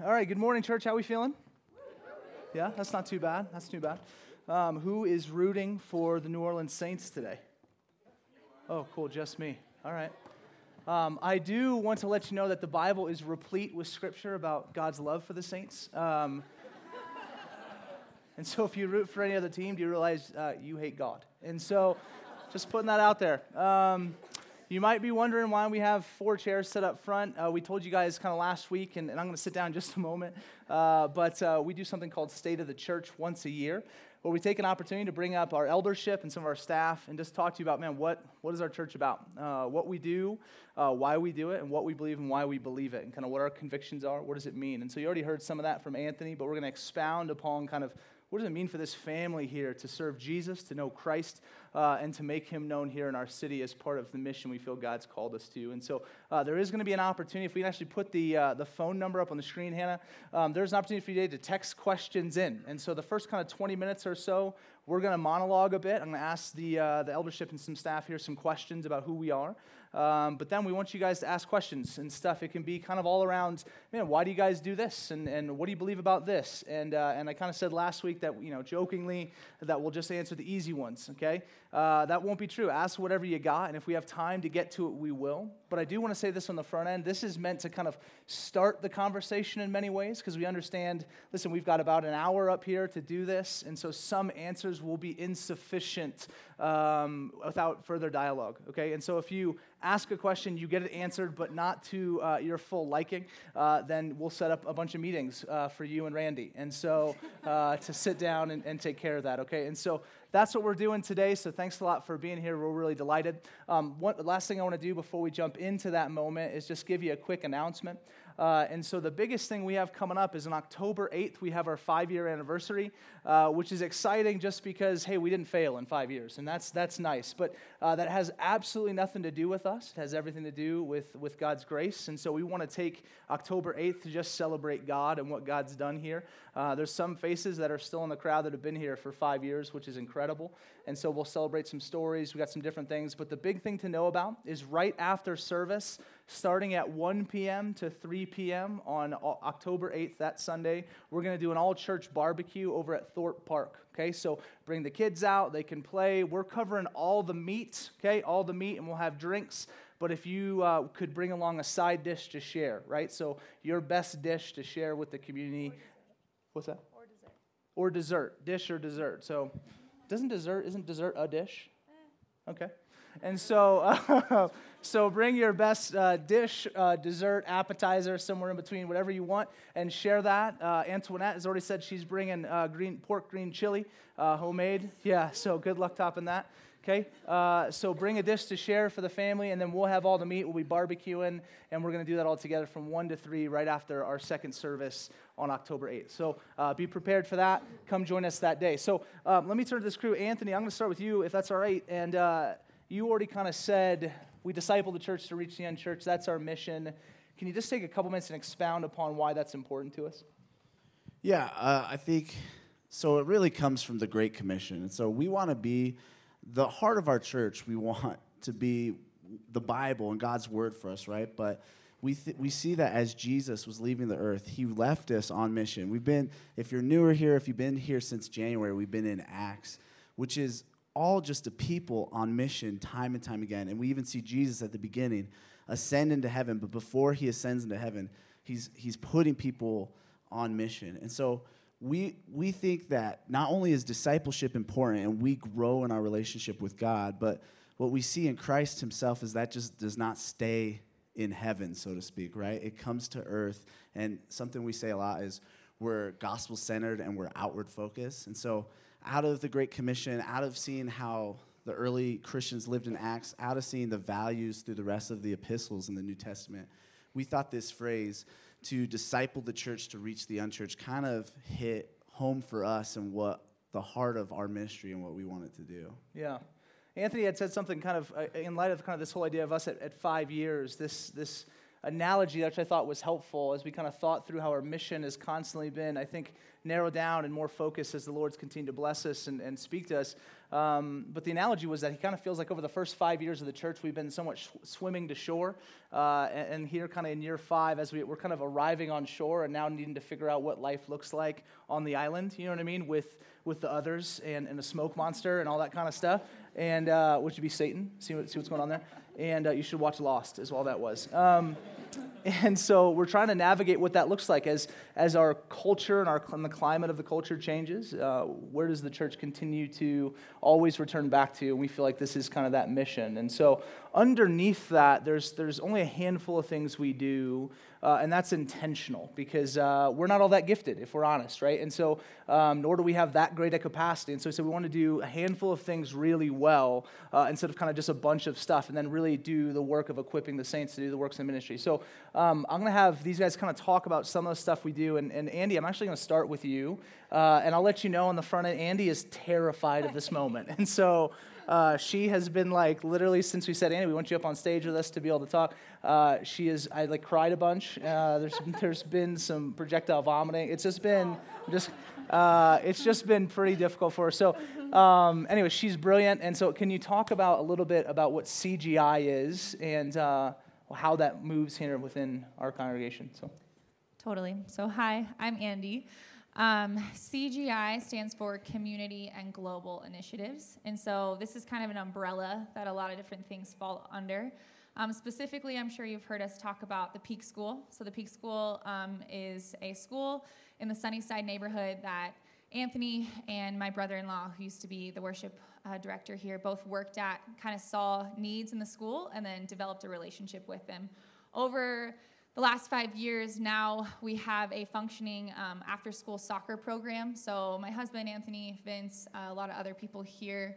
All right, good morning, church. How we feeling? Yeah, that's not too bad. That's too bad. Um, who is rooting for the New Orleans Saints today? Oh, cool, just me. All right. Um, I do want to let you know that the Bible is replete with scripture about God's love for the Saints. Um, and so if you root for any other team, do you realize uh, you hate God? And so just putting that out there. Um, you might be wondering why we have four chairs set up front. Uh, we told you guys kind of last week, and, and I'm going to sit down just a moment. Uh, but uh, we do something called State of the Church once a year, where we take an opportunity to bring up our eldership and some of our staff and just talk to you about, man, what, what is our church about? Uh, what we do, uh, why we do it, and what we believe and why we believe it, and kind of what our convictions are. What does it mean? And so you already heard some of that from Anthony, but we're going to expound upon kind of what does it mean for this family here to serve Jesus, to know Christ, uh, and to make him known here in our city as part of the mission we feel God's called us to? And so uh, there is going to be an opportunity. If we can actually put the, uh, the phone number up on the screen, Hannah, um, there's an opportunity for you today to text questions in. And so the first kind of 20 minutes or so, we're going to monologue a bit. I'm going to ask the, uh, the eldership and some staff here some questions about who we are. Um, but then we want you guys to ask questions and stuff. It can be kind of all around, man, why do you guys do this? And, and what do you believe about this? And, uh, and I kind of said last week that, you know, jokingly, that we'll just answer the easy ones, okay? Uh, that won't be true. Ask whatever you got, and if we have time to get to it, we will. But I do want to say this on the front end. This is meant to kind of start the conversation in many ways because we understand, listen, we've got about an hour up here to do this, and so some answers will be insufficient um, without further dialogue, okay? And so if you ask a question, you get it answered, but not to uh, your full liking, uh, then we'll set up a bunch of meetings uh, for you and Randy. And so uh, to sit down and, and, take care of that, okay? And so that's what we're doing today. So thanks a lot for being here. We're really delighted. Um, one, the last thing I want to do before we jump into that moment is just give you a quick announcement. Uh, and so the biggest thing we have coming up is on October 8th, we have our five year anniversary, uh, which is exciting just because, hey, we didn't fail in five years. And that's, that's nice. But uh, that has absolutely nothing to do with us, it has everything to do with, with God's grace. And so we want to take October 8th to just celebrate God and what God's done here. Uh, there's some faces that are still in the crowd that have been here for five years, which is incredible. And so we'll celebrate some stories. We got some different things. But the big thing to know about is right after service, starting at 1 p.m. to 3 p.m. on October 8th, that Sunday. We're going to do an all church barbecue over at Thorpe Park. Okay, so bring the kids out, they can play. We're covering all the meat, okay, all the meat, and we'll have drinks. But if you uh, could bring along a side dish to share, right? So your best dish to share with the community. What's that? Or dessert. Or dessert, dish or dessert. So doesn't dessert, isn't dessert a dish? Eh. Okay. And so, uh, so bring your best uh, dish, uh, dessert, appetizer, somewhere in between, whatever you want, and share that. Uh, Antoinette has already said she's bringing uh, green pork green chili, uh, homemade. Yeah, so good luck topping that. Okay, so bring a dish to share for the family, and then we'll have all the meat. We'll be barbecuing, and we're going to do that all together from 1 to 3 right after our second service on October 8th. So be prepared for that. Come join us that day. So um, let me turn to this crew. Anthony, I'm going to start with you, if that's all right. And you already kind of said we disciple the church to reach the unchurched. That's our mission. Can you just take a couple minutes and expound upon why that's important to us? Yeah, uh, I think so. It really comes from the Great Commission. And so we want to be the heart of our church. We want to be the Bible and God's word for us, right? But we, th- we see that as Jesus was leaving the earth, he left us on mission. We've been, if you're newer here, if you've been here since January, we've been in Acts, which is all just a people on mission time and time again. And we even see Jesus at the beginning ascend into heaven, but before he ascends into heaven, he's, he's putting people on mission. And so we, we think that not only is discipleship important and we grow in our relationship with God, but what we see in Christ himself is that just does not stay in heaven, so to speak, right? It comes to earth. And something we say a lot is we're gospel centered and we're outward focused. And so out of the Great Commission, out of seeing how the early Christians lived in Acts, out of seeing the values through the rest of the epistles in the New Testament, we thought this phrase, to disciple the church to reach the unchurched, kind of hit home for us and what the heart of our ministry and what we wanted to do. Yeah. Anthony had said something kind of uh, in light of kind of this whole idea of us at, at five years, this, this analogy which I thought was helpful as we kind of thought through how our mission has constantly been, I think, narrowed down and more focused as the Lord's continued to bless us and, and speak to us. Um, but the analogy was that he kind of feels like over the first five years of the church, we've been somewhat sh- swimming to shore. Uh, and, and, here, kind of in year five, as we, we're kind of arriving on shore and now needing to figure out what life looks like on the island, you know what I mean, with, with the others and, and the smoke monster and all that kind of stuff, and uh, which would be Satan. See, what, see what's going on there? And uh, you should watch Lost, as all that was. Um, and so we're trying to navigate what that looks like as, as our culture and, our, and the climate of the culture changes. Uh, where does the church continue to always return back to? And we feel like this is kind of that mission. And so underneath that, there's, there's only a handful of things we do, uh, and that's intentional because uh, we're not all that gifted, if we're honest, right? And so, um, nor do we have that great a capacity. And so we want to do a handful of things really well uh, instead of kind of just a bunch of stuff, and then really do the work of equipping the saints to do the works of ministry. So um, I'm going to have these guys kind of talk about some of the stuff we do. And, and Andy, I'm actually going to start with you, uh, and I'll let you know on the front end, Andy is terrified of this moment. And so, uh, she has been like literally since we said, Annie, we want you up on stage with us to be able to talk. Uh, she is, I like cried a bunch. Uh, there's, there's been some projectile vomiting. It's just been just, uh, it's just been pretty difficult for her. So, um, anyway, she's brilliant. And so, can you talk about a little bit about what CGI is and uh, how that moves here within our congregation? So, totally. So, hi, I'm Andy. Um, CGI stands for Community and Global Initiatives. And so this is kind of an umbrella that a lot of different things fall under. Um, specifically, I'm sure you've heard us talk about the Peak School. So, the Peak School um, is a school in the Sunnyside neighborhood that Anthony and my brother in law, who used to be the worship uh, director here, both worked at, kind of saw needs in the school, and then developed a relationship with them. Over the last five years now we have a functioning um, after school soccer program. So my husband anthony vince uh, a lot of other people here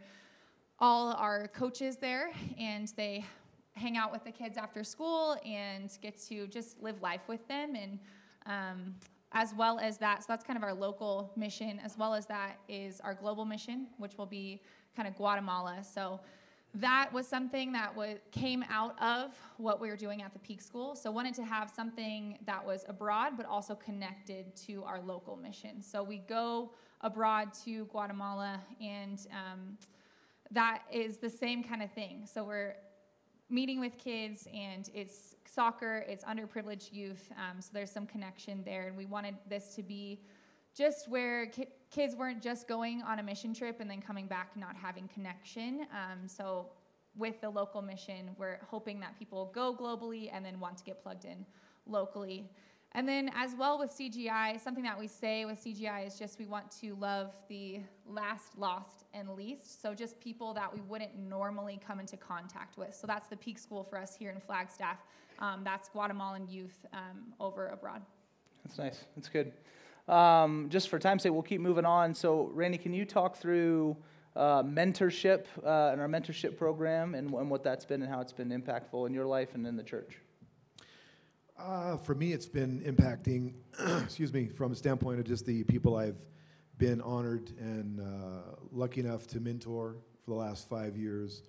all are coaches there and they hang out with the kids after school and get to just live life with them. And um, as well as that so that's kind of our local mission as well as that is our global mission which will be kind of guatemala. So that was something that was, came out of what we were doing at the Peak School. So wanted to have something that was abroad, but also connected to our local mission. So we go abroad to Guatemala, and um, that is the same kind of thing. So we're meeting with kids, and it's soccer, it's underprivileged youth. Um, so there's some connection there, and we wanted this to be just where ki- kids weren't just going on a mission trip and then coming back not having connection. Um, so with the local mission, we're hoping that people go globally and then want to get plugged in locally. And then, as well with CGI, something that we say with CGI is just we want to love the last, lost, and least. So, just people that we wouldn't normally come into contact with. So, that's the peak school for us here in Flagstaff. Um, that's Guatemalan youth um, over abroad. That's nice. That's good. Um, just for time's sake, we'll keep moving on. So, Randy, can you talk through uh, mentorship uh, and our mentorship program and, and, what that's been and how it's been impactful in your life and in the church? Uh, for me, it's been impacting, excuse me, from a standpoint of just the people I've been honored and uh, lucky enough to mentor for the last five years,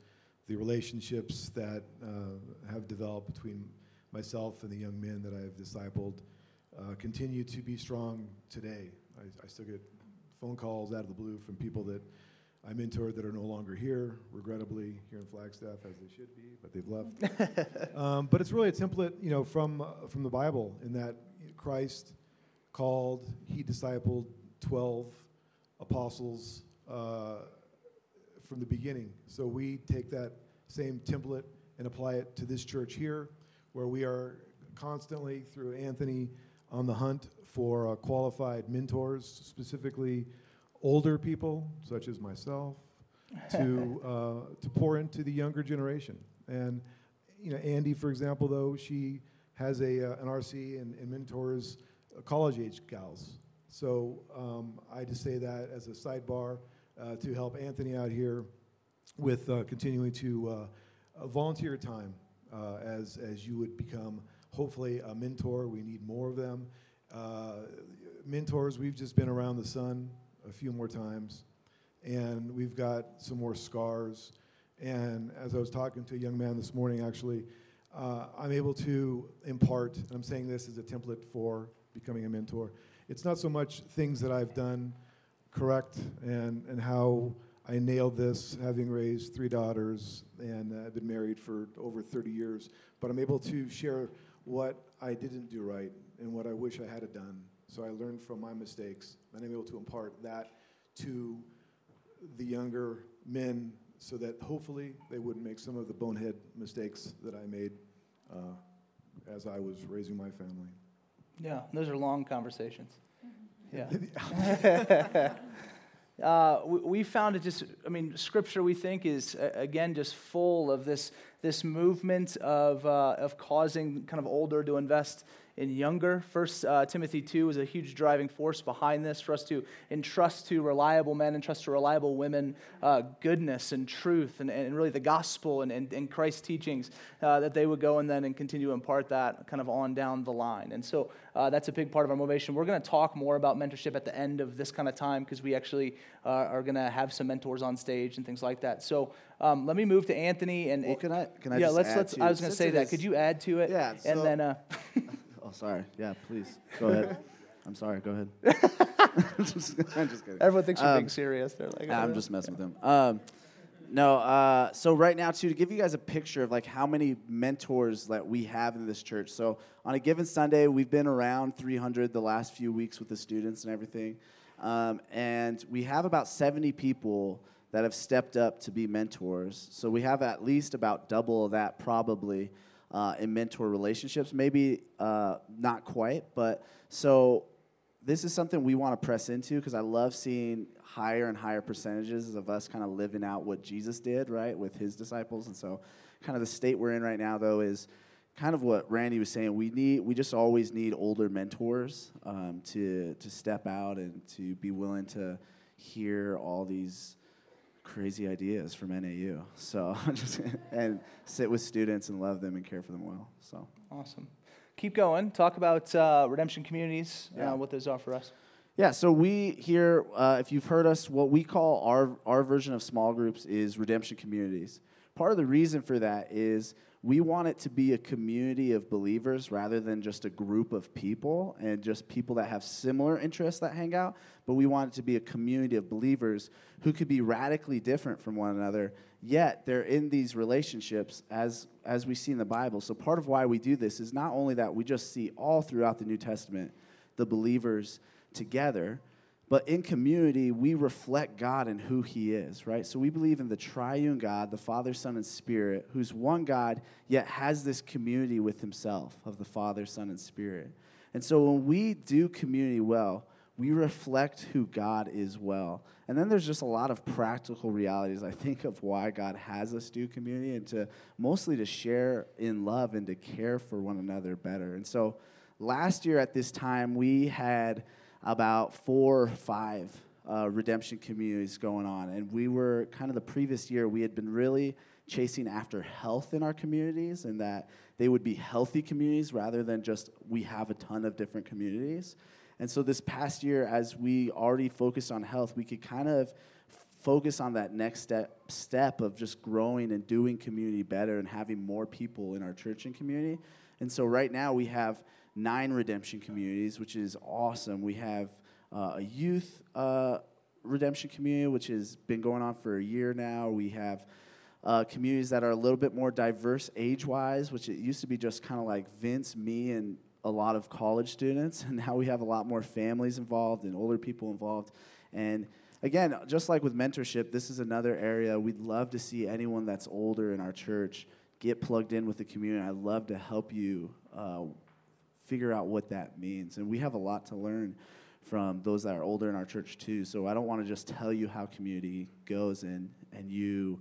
the relationships that uh, have developed between myself and the young men that I've discipled uh, continue to be strong today. I, I, still get phone calls out of the blue from people that I mentored that are no longer here, regrettably, here in Flagstaff, as they should be, but they've left. um, but it's really a template, you know, from, uh, from the Bible in that Christ called, he discipled 12 apostles uh, from the beginning. So we take that same template and apply it to this church here, where we are constantly, through Anthony, on the hunt for uh, qualified mentors, specifically older people such as myself, to uh, to pour into the younger generation. And you know, Andy, for example, though she has a uh, an RC and, and mentors college age gals. So um, I just say that as a sidebar uh, to help Anthony out here with uh, continuing to uh, volunteer time as as you would become hopefully a mentor. We need more of them. Uh, mentors, we've just been around the sun a few more times, and we've got some more scars. And as I was talking to a young man this morning, actually, uh, I'm able to impart, and I'm saying this as a template for becoming a mentor. It's not so much things that I've done correct and, and how I nailed this, having raised three daughters and uh, I've been married for over 30 years, but I'm able to share what I didn't do right and what I wish I had done. So I learned from my mistakes, and I'm able to impart that to the younger men so that hopefully they wouldn't make some of the bonehead mistakes that I made uh, as I was raising my family. Yeah, those are long conversations. Yeah. uh, we, we, found it just, I mean, scripture we think is, again, just full of this, this movement of, uh, of causing kind of older to invest in younger. First uh, Timothy 2 is a huge driving force behind this for us to entrust to reliable men, entrust to reliable women uh, goodness and truth and, and really the gospel and, and, and Christ's teachings, uh, that they would go and then and continue to impart that kind of on down the line. And so uh, that's a big part of our motivation. We're going to talk more about mentorship at the end of this kind of time because we actually uh, are going to have some mentors on stage and things like that. So um, let me move to Anthony and well, can I can I yeah let's let's I was going to say that. Could you add to it? Yeah. So and then. Oh, sorry. Yeah, please. Go ahead. I'm sorry. Go ahead. I'm just kidding. Everyone thinks you're um, being serious. They're like, I'm just messing with them. Um, no, uh, so right now, too, to give you guys a picture of like how many mentors that we have in this church. So on a given Sunday, we've been around 300 the last few weeks with the students and everything. Um, and we have about 70 people that have stepped up to be mentors. So we have at least about double of that probably uh, in mentor relationships. Maybe uh, not quite, but so this is something we want to press into because I love seeing higher and higher percentages of us kind of living out what Jesus did, right, with his disciples. And so, kind of the state we're in right now, though, is kind of what Randy was saying. We need, we just always need older mentors um, to to step out and to be willing to hear all these crazy ideas from NAU. So just and sit with students and love them and care for them well. So awesome. Keep going. Talk about uh, redemption communities. Uh, yeah. Uh, what those are for us. Yeah, so we here, uh, if you've heard us, what we call our our version of small groups is redemption communities. Part of the reason for that is we want it to be a community of believers rather than just a group of people and just people that have similar interests that hang out, but we want it to be a community of believers who could be radically different from one another, yet they're in these relationships as, as we see in the Bible. So, part of why we do this is not only that we just see all throughout the New Testament the believers together but in community, we reflect God and who He is, right? So we believe in the triune God, the Father, Son, and Spirit, who's one God, yet has this community with Himself of the Father, Son, and Spirit. And so when we do community well, we reflect who God is well. And then there's just a lot of practical realities, I think, of why God has us do community and to mostly to share in love and to care for one another better. And so last year at this time, we had about four or five uh, redemption communities going on. And we were kind of the previous year, we had been really chasing after health in our communities and that they would be healthy communities rather than just we have a ton of different communities. And so this past year, as we already focused on health, we could kind of focus on that next step step of just growing and doing community better and having more people in our church and community. And so right now we have nine redemption communities, which is awesome. We have uh, a youth uh, redemption community, which has been going on for a year now. We have uh, communities that are a little bit more diverse age wise, which it used to be just kind of like Vince, me, and a lot of college students. And now we have a lot more families involved and older people involved. And again, just like with mentorship, this is another area we'd love to see anyone that's older in our church get plugged in with the community. I'd love to help you uh, figure out what that means. And we have a lot to learn from those that are older in our church too. So I don't want to just tell you how community goes and and you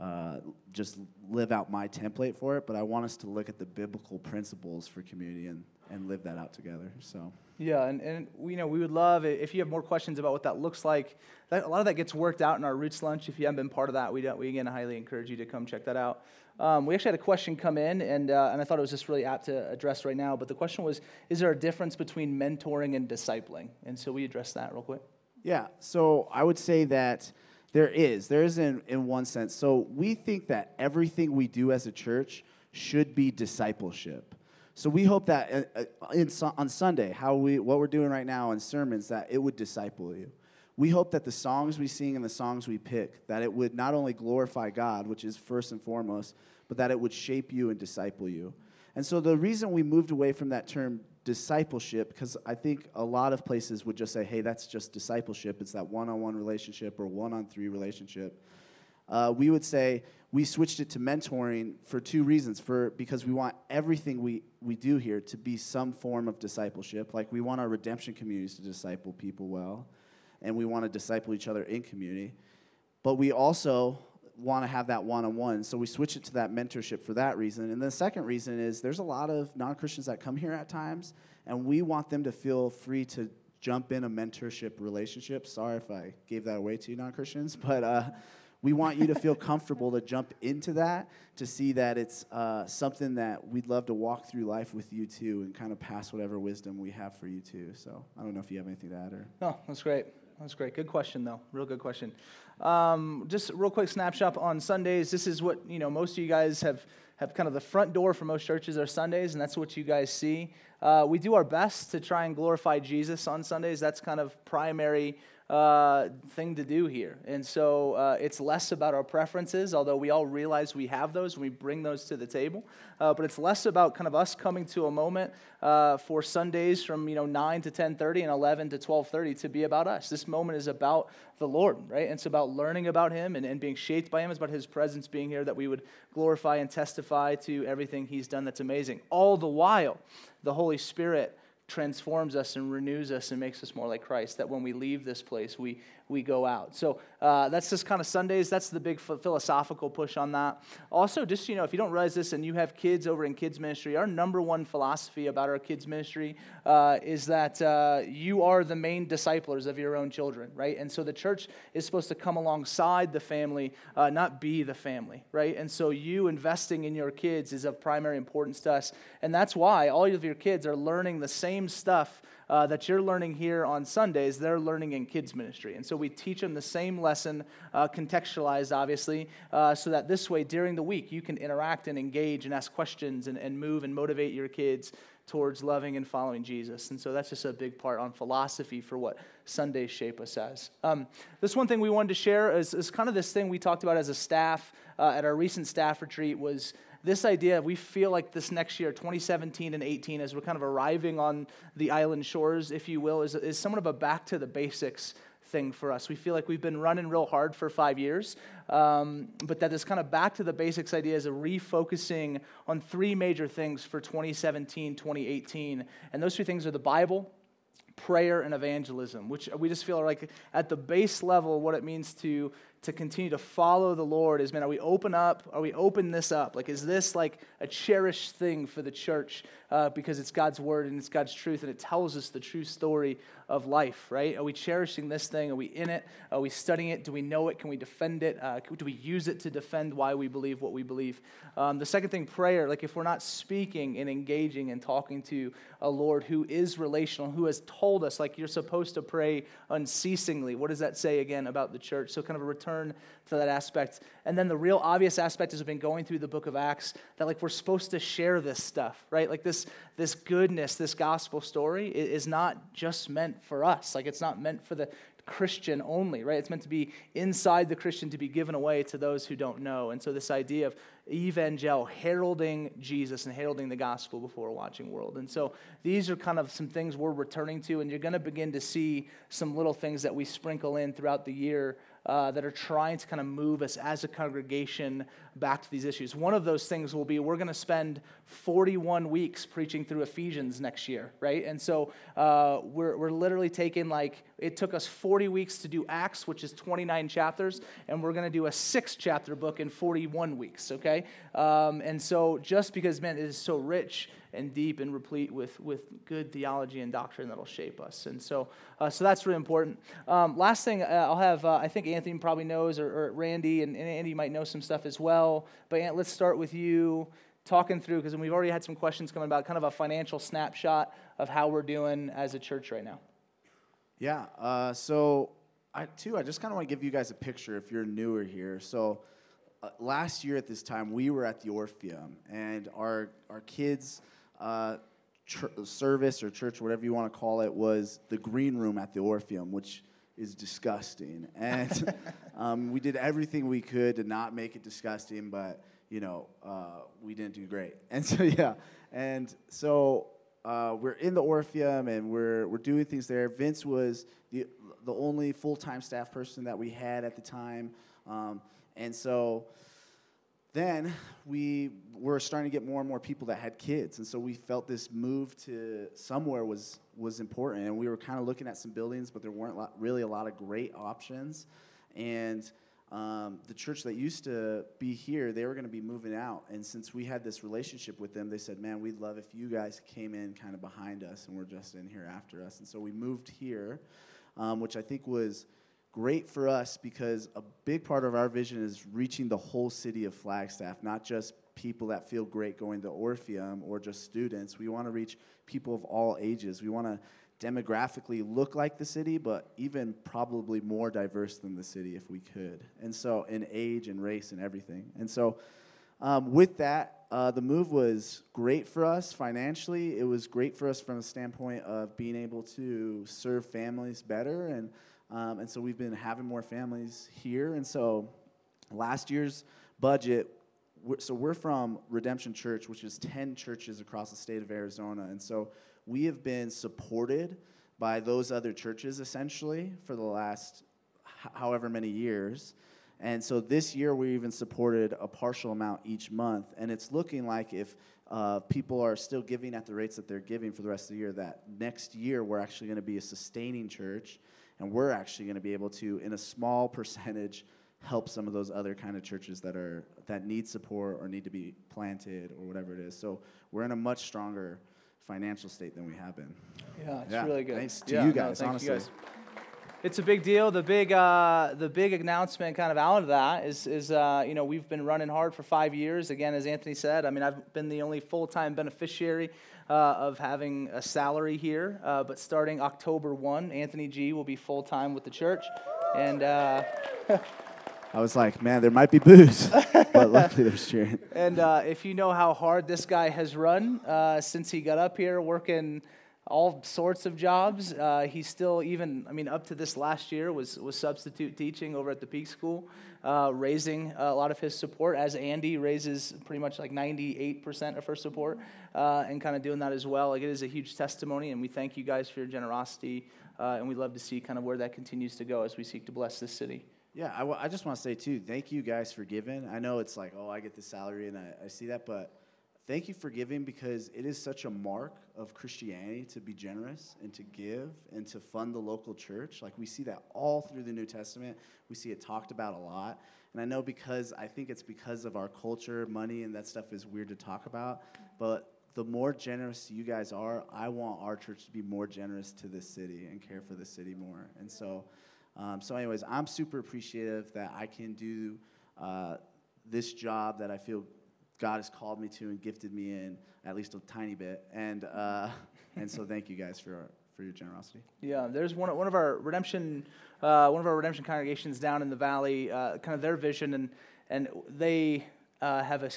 uh, just live out my template for it, but I want us to look at the biblical principles for community and, and live that out together. So yeah, and, and you know we would love if you have more questions about what that looks like. That, a lot of that gets worked out in our Roots lunch. If you haven't been part of that, we, don't, we again highly encourage you to come check that out. Um, we actually had a question come in, and, uh, and I thought it was just really apt to address right now. But the question was Is there a difference between mentoring and discipling? And so we addressed that real quick. Yeah, so I would say that there is. There is in, in one sense. So we think that everything we do as a church should be discipleship. So we hope that uh, uh, in, on Sunday, how we, what we're doing right now in sermons, that it would disciple you. We hope that the songs we sing and the songs we pick, that it would not only glorify God, which is first and foremost, but that it would shape you and disciple you. And so the reason we moved away from that term discipleship, because I think a lot of places would just say, hey, that's just discipleship. It's that one on one relationship or one on three relationship. Uh, we would say we switched it to mentoring for two reasons. For because we want everything we, we do here to be some form of discipleship. Like we want our redemption communities to disciple people well, and we want to disciple each other in community. But we also want to have that one on one. So we switch it to that mentorship for that reason. And the second reason is there's a lot of non Christians that come here at times, and we want them to feel free to jump in a mentorship relationship. Sorry if I gave that away to you, non Christians, but uh, we want you to feel comfortable to jump into that, to see that it's uh, something that we'd love to walk through life with you too and kind of pass whatever wisdom we have for you too. So I don't know if you have anything to add or. No, that's great. That's great. Good question, though. Real good question. Um, just real quick snapshot on Sundays. This is what you know. Most of you guys have have kind of the front door for most churches are Sundays, and that's what you guys see. Uh, we do our best to try and glorify Jesus on Sundays. That's kind of primary uh, thing to do here. And so uh, it's less about our preferences, although we all realize we have those and we bring those to the table. Uh, but it's less about kind of us coming to a moment uh, for Sundays from you know 9 to 10:30 and 11 to 12:30 to be about us. This moment is about the Lord, right? And it's about learning about Him and, and being shaped by Him. It's about His presence being here that we would glorify and testify to everything He's done that's amazing. All the while, the Holy Spirit transforms us and renews us and makes us more like Christ. That when we leave this place, we, we go out. So uh, that's just kind of Sundays. That's the big philosophical push on that. Also, just, you know, if you don't realize this and you have kids over in kids ministry, our number one philosophy about our kids ministry uh, is that uh, you are the main disciplers of your own children, right? And so the church is supposed to come alongside the family, uh, not be the family, right? And so you investing in your kids is of primary importance to us. And that's why all of your kids are learning the same stuff uh, that you're learning here on Sundays, they're learning in kids' ministry. And so we teach them the same lesson, uh, contextualized, obviously, uh, so that this way, during the week, you can interact and engage and ask questions and, and move and motivate your kids towards loving and following Jesus. And so that's just a big part on philosophy for what Sundays shape us as. Um, this one thing we wanted to share is, is, kind of this thing we talked about as a staff uh, at our recent staff retreat was this idea, we feel like this next year, 2017 and 18, as we're kind of arriving on the island shores, if you will, is, is somewhat of a back to the basics thing for us. We feel like we've been running real hard for five years, um, but that this kind of back to the basics idea is a refocusing on three major things for 2017, 2018. And those three things are the Bible, prayer, and evangelism, which we just feel like at the base level, what it means to to continue to follow the Lord is, man, are we open up? Are we open this up? Like, is this like a cherished thing for the church uh, because it's God's word and it's God's truth and it tells us the true story of life, right? Are we cherishing this thing? Are we in it? Are we studying it? Do we know it? Can we defend it? Uh, do we use it to defend why we believe what we believe? Um, the second thing, prayer. Like, if we're not speaking and engaging and talking to a Lord who is relational, who has told us, like, you're supposed to pray unceasingly, what does that say again about the church? So, kind of a return to that aspect. And then the real obvious aspect has been going through the book of Acts that like we're supposed to share this stuff, right? Like this this goodness, this gospel story is not just meant for us. Like it's not meant for the Christian only, right? It's meant to be inside the Christian to be given away to those who don't know. And so this idea of evangel, heralding Jesus and heralding the gospel before a watching world. And so these are kind of some things we're returning to, and you're going to begin to see some little things that we sprinkle in throughout the year uh, that are trying to kind of move us as a congregation back to these issues. One of those things will be we're going to spend 41 weeks preaching through Ephesians next year, right? And so uh, we're, we're literally taking like, it took us 40 weeks to do Acts, which is 29 chapters, and we're going to do a six chapter book in 41 weeks, okay? Um, and so just because, man, it is so rich and deep and replete with, with good theology and doctrine that'll shape us. And so, uh, so that's really important. Um, last thing, uh, I'll have, uh, I think Anthony probably knows, or, or Randy and, and, Andy might know some stuff as well. But Ant, let's start with you talking through, because we've already had some questions coming about kind of a financial snapshot of how we're doing as a church right now. Yeah. Uh, so, I, too, I just kind of want to give you guys a picture if you're newer here. So, uh, last year at this time, we were at the Orpheum, and our our kids. Uh, service or church, whatever you want to call it, was the green room at the Orpheum, which is disgusting. And um, we did everything we could to not make it disgusting, but you know, uh, we didn't do great. And so yeah, and so uh, we're in the Orpheum and we're we're doing things there. Vince was the the only full time staff person that we had at the time, um, and so then we were starting to get more and more people that had kids. And so we felt this move to somewhere was was important. And we were kind of looking at some buildings but there weren't really a lot of great options. And um, the church that used to be here they were going to be moving out. And since we had this relationship with them they said man we'd love if you guys came in kind of behind us and we're just in here after us. And so we moved here um, which i think was great for us because a big part of our vision is reaching the whole city of Flagstaff, not just people that feel great going to Orpheum or just students. We want to reach people of all ages. We want to demographically look like the city, but even probably more diverse than the city if we could. And so, in age and race and everything. And so, um, with that, uh, the move was great for us financially. It was great for us from a standpoint of being able to serve families better and um, and so we've been having more families here. And so last year's budget, we're, so we're from Redemption Church, which is 10 churches across the state of Arizona. And so we have been supported by those other churches essentially for the last however many years. And so this year we even supported a partial amount each month. And it's looking like if uh, people are still giving at the rates that they're giving for the rest of the year, that next year we're actually going to be a sustaining church and we're actually going to be able to in a small percentage help some of those other kind of churches that are that need support or need to be planted or whatever it is so we're in a much stronger financial state than we have been yeah it's yeah, really good thanks to yeah, you guys no, honestly you guys. It's a big deal. The big, uh, the big announcement, kind of out of that, is, is uh, you know, we've been running hard for five years. Again, as Anthony said, I mean, I've been the only full-time beneficiary uh, of having a salary here. Uh, but starting October 1, Anthony G will be full time with the church. And uh, I was like, man, there might be booze, but luckily there's cheering. And uh, if you know how hard this guy has run uh, since he got up here, working all sorts of jobs. Uh, he's still even, I mean, up to this last year was was substitute teaching over at the Peak School, uh, raising a lot of his support as Andy raises pretty much like 98% of her support, uh, and kind of doing that as well. Like it is a huge testimony, and we thank you guys for your generosity, uh, and we'd love to see kind of where that continues to go as we seek to bless this city. Yeah, I, w- I just want to say too, thank you guys for giving. I know it's like, oh, I get the salary and I, I see that, but Thank you for giving because it is such a mark of Christianity to be generous and to give and to fund the local church. Like we see that all through the New Testament. We see it talked about a lot. And I know because I think it's because of our culture, money and that stuff is weird to talk about. But the more generous you guys are, I want our church to be more generous to this city and care for the city more. And so, um, so anyways, I'm super appreciative that I can do uh, this job that I feel God has called me to and gifted me in at least a tiny bit. And, uh, and so thank you guys for, for your generosity. Yeah, there's one, one of our redemption, uh, one of our redemption congregations down in the valley, uh, kind of their vision, and, and they uh, have a,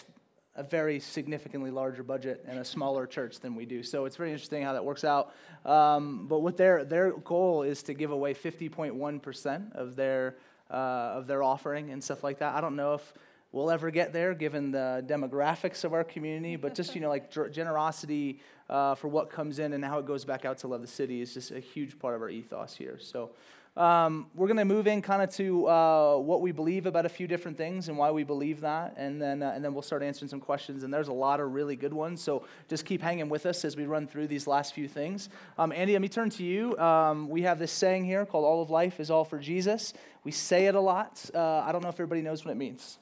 a very significantly larger budget and a smaller church than we do. So it's very interesting how that works out. Um, but what their, their goal is to give away 50.1% of their, uh, of their offering and stuff like that. I don't know if we'll ever get there given the demographics of our community. But just you know like generosity uh, for what comes in and how it goes back out to love the city is just a huge part of our ethos here. So um, we're going to move in kind of to uh, what we believe about a few different things and why we believe that. And then uh, and then we'll start answering some questions. And there's a lot of really good ones. So just keep hanging with us as we run through these last few things. Um, andy let me turn to you. Um, we have this saying here called all of life is all for jesus. We say it a lot. Uh, i don't know if everybody knows what it means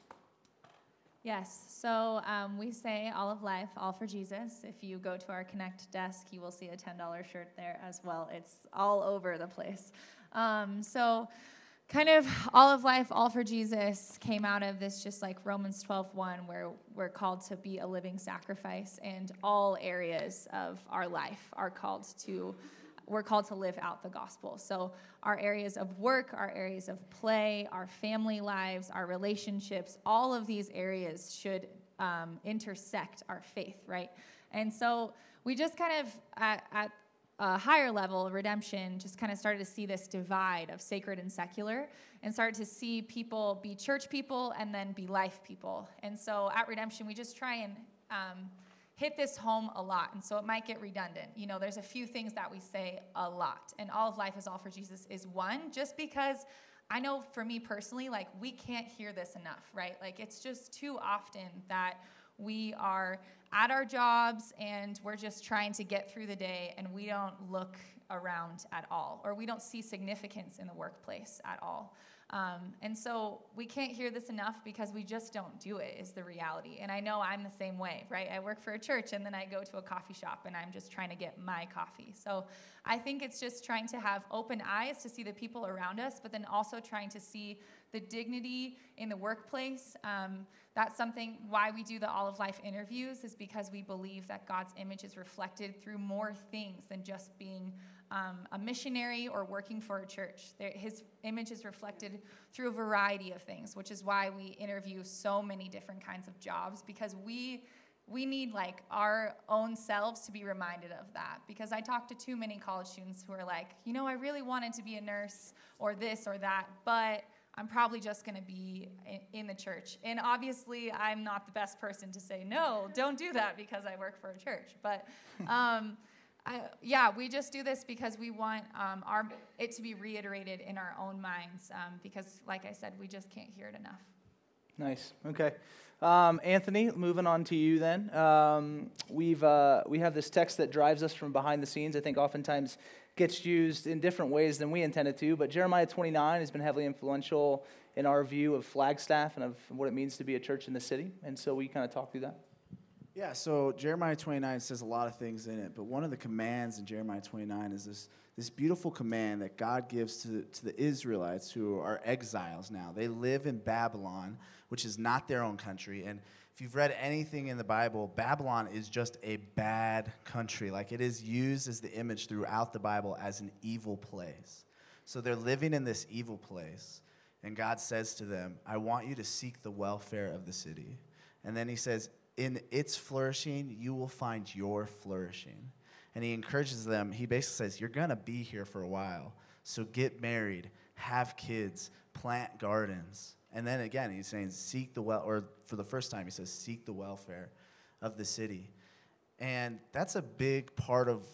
Yes, so um, we say all of life, all for Jesus. If you go to our Connect desk, you will see a $10 shirt there as well. It's all over the place. Um, so, kind of all of life, all for Jesus came out of this just like Romans 12 1, where we're called to be a living sacrifice, and all areas of our life are called to we're called to live out the gospel. So, our areas of work, our areas of play, our family lives, our relationships, all of these areas should um, intersect our faith, right? And so, we just kind of, at, at a higher level, redemption, just kind of started to see this divide of sacred and secular and started to see people be church people and then be life people. And so at redemption, we just try and um, hit this home a lot. And so it might get redundant. You know, there's a few things that we say a lot. And all of life is all for Jesus is one, just because I know for me personally, like we can't hear this enough, right? Like it's just too often that we are at our jobs and we're just trying to get through the day and we don't look around at all or we don't see significance in the workplace at all. Um, and so we can't hear this enough because we just don't do it, is the reality. And I know I'm the same way, right? I work for a church and then I go to a coffee shop and I'm just trying to get my coffee. So I think it's just trying to have open eyes to see the people around us, but then also trying to see the dignity in the workplace. Um, that's something why we do the All of Life interviews, is because we believe that God's image is reflected through more things than just being um, a missionary or working for a church. There, his image is reflected through a variety of things, which is why we interview so many different kinds of jobs because we we need like our own selves to be reminded of that. Because i talk to too many college students who are like you know i really wanted to be a nurse or this or that but i'm probably just going to be in the church. And obviously i'm not the best person to say no don't do that because i work for a church. But um, I, yeah, we just do this because we want um, our it to be reiterated in our own minds um, because, like I said, we just can't hear it enough. Nice. Okay, um, Anthony. Moving on to you then. Um, we've uh, we have this text that drives us from behind the scenes. I think oftentimes gets used in different ways than we intended to. But Jeremiah 29 has been heavily influential in our view of Flagstaff and of what it means to be a church in the city. And so we kind of talk through that. Yeah, so Jeremiah 29 says a lot of things in it, but one of the commands in Jeremiah 29 is this, this beautiful command that God gives to, to the Israelites who are exiles now. They live in Babylon, which is not their own country. And if you've read anything in the Bible, Babylon is just a bad country. Like it is used as the image throughout the Bible as an evil place. So they're living in this evil place. And God says to them, I want you to seek the welfare of the city. And then he says, in its flourishing, you will find your flourishing. And he encourages them, he basically says, You're going to be here for a while. So get married, have kids, plant gardens. And then again, he's saying, Seek the well, or for the first time, he says, Seek the welfare of the city. And that's a big part of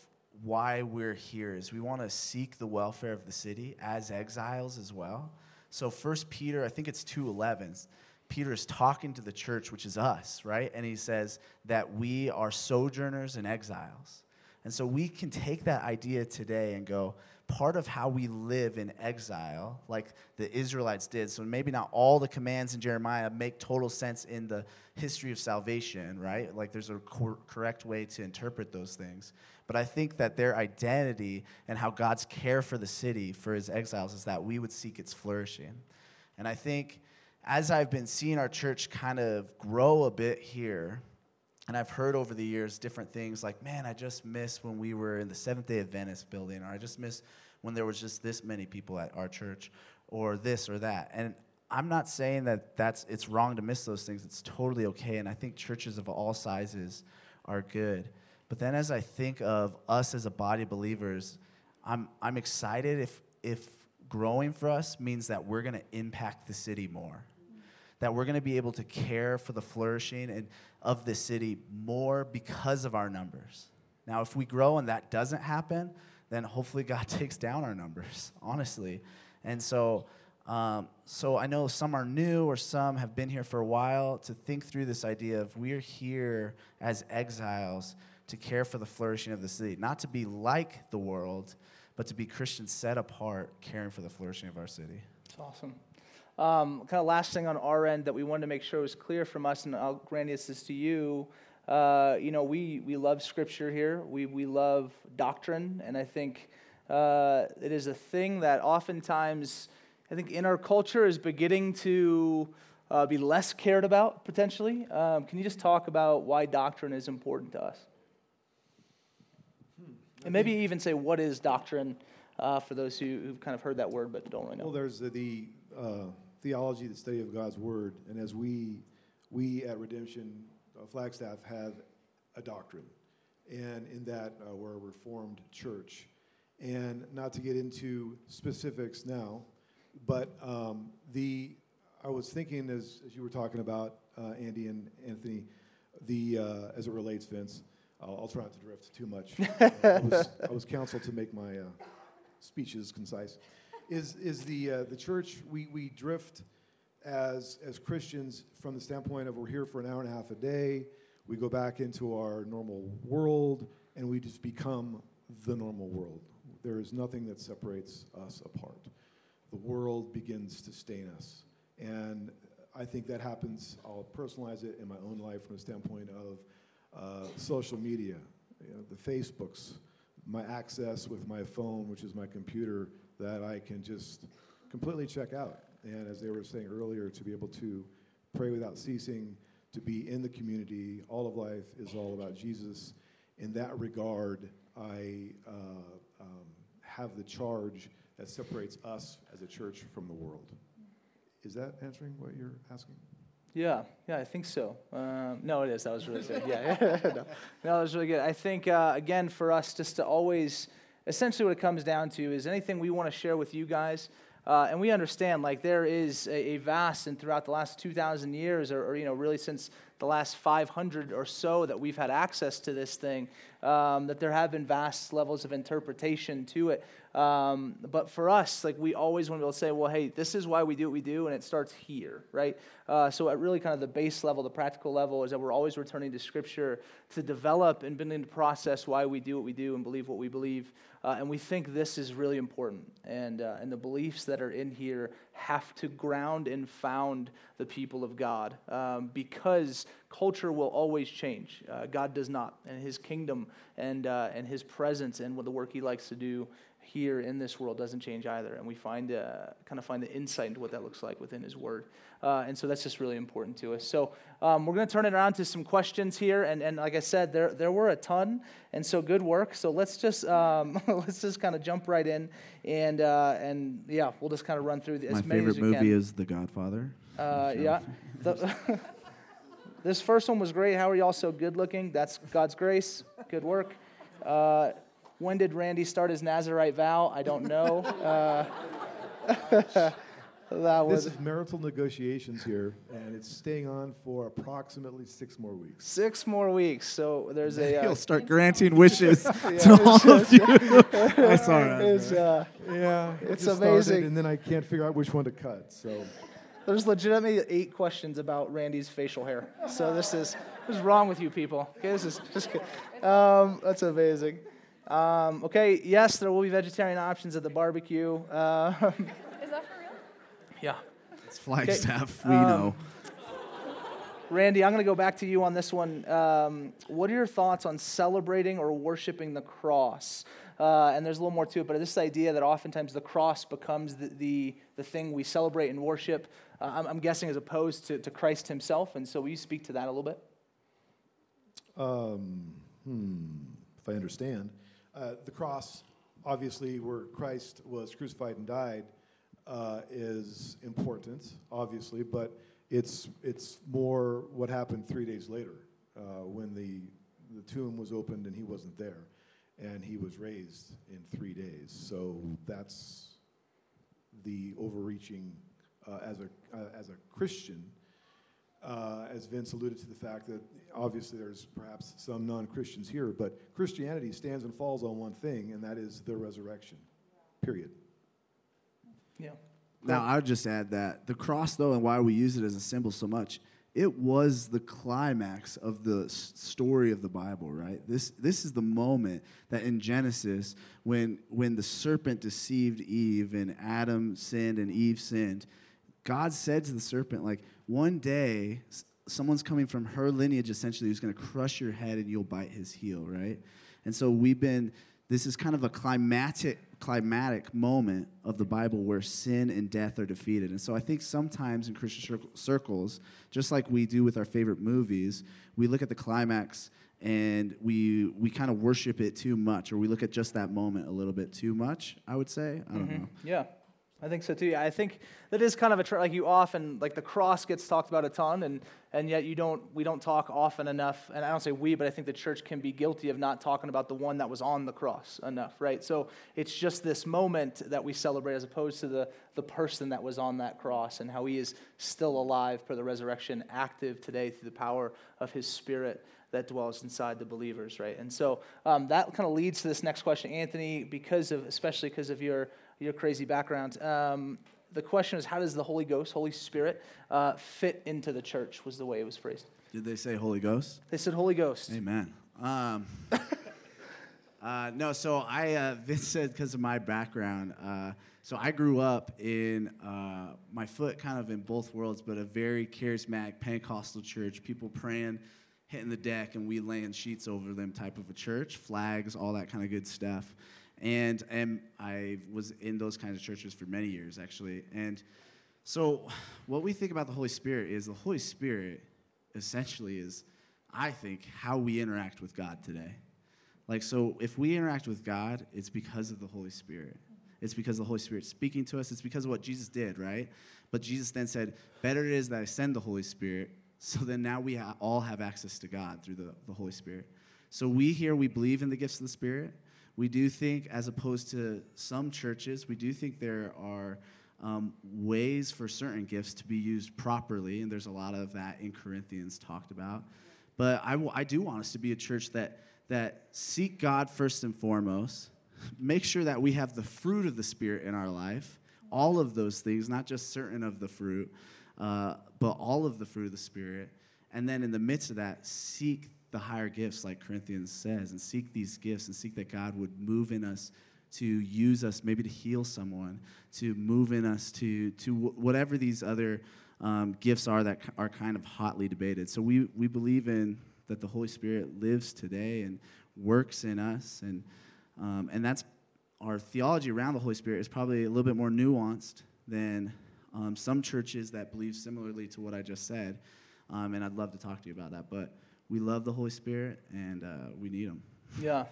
why we're here is we want to seek the welfare of the city as exiles as well. So First Peter, I think it's 2:11 Peter is talking to the church, which is us, right? And he says that we are sojourners and exiles. And so we can take that idea today and go, part of how we live in exile, like the Israelites did. So maybe not all the commands in Jeremiah make total sense in the history of salvation, right? Like there's a cor- correct way to interpret those things. But I think that their identity and how God's care for the city, for his exiles, is that we would seek its flourishing. And I think as I've been seeing our church kind of grow a bit here, and I've heard over the years different things like, man, I just miss when we were in the Seventh day Adventist building, or I just miss when there was just this many people at our church, or this or that. And I'm not saying that that's it's wrong to miss those things. It's totally okay, and I think churches of all sizes are good. But then as I think of us as a body of believers, I'm I'm excited if if growing for us means that we're going to impact the city more that we're going to be able to care for the flourishing and of the city more because of our numbers. Now, if we grow and that doesn't happen, then hopefully God takes down our numbers, honestly. And so, um, so I know some are new or some have been here for a while to think through this idea of we're here as exiles to care for the flourishing of the city, not to be like the world, but to be Christians set apart, caring for the flourishing of our city. That's awesome. Um, kind of last thing on our end that we wanted to make sure was clear from us, and I'll grant this to you. Uh, you know, we, we love Scripture here. We, we love doctrine, and I think uh, it is a thing that oftentimes, I think, in our culture is beginning to uh, be less cared about potentially. Um, can you just talk about why doctrine is important to us? And maybe even say, what is doctrine uh, for those who, who've kind of heard that word but don't really know? Well, there's the, the uh, theology, the study of God's word, and as we we at Redemption uh, Flagstaff have a doctrine, and in that uh, we're a Reformed church, and not to get into specifics now, but um, the I was thinking as, as you were talking about uh, Andy and Anthony, the uh, as it relates Vince. I'll, I'll try not to drift too much. I, was, I was counseled to make my uh, speeches concise. Is is the uh, the church we we drift as as Christians from the standpoint of we're here for an hour and a half a day. We go back into our normal world and we just become the normal world. There is nothing that separates us apart. The world begins to stain us. And I think that happens, I'll personalize it in my own life from the standpoint of uh, social media, you know, the Facebooks, my access with my phone, which is my computer, that I can just completely check out. And as they were saying earlier, to be able to pray without ceasing, to be in the community, all of life is all about Jesus. In that regard, I uh, um, have the charge that separates us as a church from the world. Is that answering what you're asking? Yeah, yeah, I think so. Um, no, it is. That was really good. Yeah, no, that was really good. I think, uh, again, for us just to always, essentially what it comes down to is anything we want to share with you guys, uh, and we understand, like, there is a, a, vast, and throughout the last 2,000 years, or, or, you know, really since the last 500 or so that we've had access to this thing, um, that there have been vast levels of interpretation to it. Um, but for us, like, we always want to be able to say, well, hey, this is why we do what we do, and it starts here, right? Uh, so at really kind of the base level, the practical level, is that we're always returning to Scripture to develop and begin to process why we do what we do and believe what we believe. Uh, and we think this is really important. And, uh, and the beliefs that are in here have to ground and found the people of God um, because culture will always change. Uh, God does not. And his kingdom and, uh, and his presence and what the work he likes to do here in this world doesn't change either. And we find uh, kind of find the insight into what that looks like within his word. Uh, and so that's just really important to us. So um, we're going to turn it around to some questions here. And, and like I said, there, there were a ton. And so good work. So let's just, um, let's just kind of jump right in. And, uh, and yeah, we'll just kind of run through as My many favorite as we movie is The Godfather. Uh, yeah. This first one was great. How are y'all so good looking? That's God's grace. Good work. Uh, when did Randy start his Nazarite vow? I don't know. Uh, that was This is marital negotiations here, and it's staying on for approximately six more weeks. six more weeks. So there's a. He'll Uh, start granting wishes Yeah, to all of you. I saw that. it's, uh, Yeah, It's amazing. started, and then I can't figure out which one to cut. So there's legitimately eight questions about Randy's facial hair. So this is what's wrong with you people? Okay, this is just kidding. Um, that's amazing. Um, okay, yes, there will be vegetarian options at the barbecue. Uh, Is that for real? yeah. It's Flagstaff. We um, know. Randy, I'm going to go back to you on this one. Um, what are your thoughts on celebrating or worshiping the cross? Uh, and there's a little more to it, but this idea that oftentimes the cross becomes the, the, the thing we celebrate and worship, uh, I'm, I'm guessing as opposed to, to Christ himself. And so will you speak to that a little bit? Um, hmm, if I understand. Uh, the cross, obviously, where Christ was crucified and died, uh, is important, obviously, but it's, it's more what happened three days later uh, when the, the tomb was opened and he wasn't there. And he was raised in three days. So that's the overreaching uh, as, a, uh, as a Christian uh, as Vince alluded to the fact that obviously there's perhaps some non Christians here, but Christianity stands and falls on one thing, and that is the resurrection. Period. Yeah. Now, I would just add that the cross, though, and why we use it as a symbol so much, it was the climax of the story of the Bible, right? This, this is the moment that in Genesis, when, when the serpent deceived Eve and Adam sinned and Eve sinned, God said to the serpent, like, one day, someone's coming from her lineage essentially who's going to crush your head and you'll bite his heel, right? And so we've been, this is kind of a climatic, climatic moment of the Bible where sin and death are defeated. And so I think sometimes in Christian circles, just like we do with our favorite movies, we look at the climax and we we kind of worship it too much, or we look at just that moment a little bit too much. I would say. I don't mm-hmm. know. Yeah, I think so too. Yeah, I think that is kind of a tr- like you often like the cross gets talked about a ton, and and yet you don't we don't talk often enough. And I don't say we, but I think the church can be guilty of not talking about the one that was on the cross enough, right? So it's just this moment that we celebrate as opposed to the the person that was on that cross and how he is still alive for the resurrection, active today through the power of his Spirit that dwells inside the believers, right? And so um, that kind of leads to this next question, Anthony, because of especially because of your your crazy background. Um, the question is, how does the Holy Ghost, Holy Spirit, uh, fit into the church? Was the way it was phrased. Did they say Holy Ghost? They said Holy Ghost. Amen. Um, uh, no, so I, uh, Vince said because of my background. Uh, so I grew up in uh, my foot kind of in both worlds, but a very charismatic Pentecostal church. People praying, hitting the deck, and we laying sheets over them type of a church, flags, all that kind of good stuff. And, and I was in those kinds of churches for many years, actually. And so, what we think about the Holy Spirit is the Holy Spirit essentially is, I think, how we interact with God today. Like, so if we interact with God, it's because of the Holy Spirit. It's because the Holy Spirit speaking to us. It's because of what Jesus did, right? But Jesus then said, Better it is that I send the Holy Spirit. So then now we all have access to God through the, the Holy Spirit. So we here, we believe in the gifts of the Spirit. We do think, as opposed to some churches, we do think there are um, ways for certain gifts to be used properly, and there's a lot of that in Corinthians talked about. But I, w- I do want us to be a church that, that seek God first and foremost, make sure that we have the fruit of the Spirit in our life, all of those things, not just certain of the fruit, uh, but all of the fruit of the Spirit. And then in the midst of that, seek the higher gifts, like Corinthians says, and seek these gifts and seek that God would move in us to use us, maybe to heal someone, to move in us to, to whatever these other um, gifts are that are kind of hotly debated. So we, we believe in that the Holy Spirit lives today and works in us. And, um, and that's our theology around the Holy Spirit is probably a little bit more nuanced than um, some churches that believe similarly to what I just said. Um, and I'd love to talk to you about that. But we love the Holy Spirit and uh, we need Him. Yeah.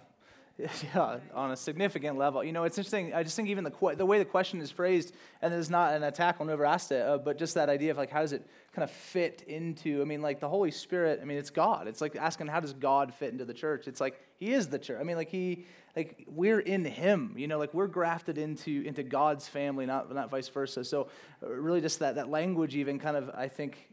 Yeah, on a significant level. You know, it's interesting. I just think even the que- the way the question is phrased, and it's not an attack on whoever asked it, uh, but just that idea of like, how does it kind of fit into? I mean, like the Holy Spirit. I mean, it's God. It's like asking, how does God fit into the church? It's like He is the church. I mean, like He, like we're in Him. You know, like we're grafted into into God's family, not not vice versa. So, uh, really, just that that language, even kind of, I think,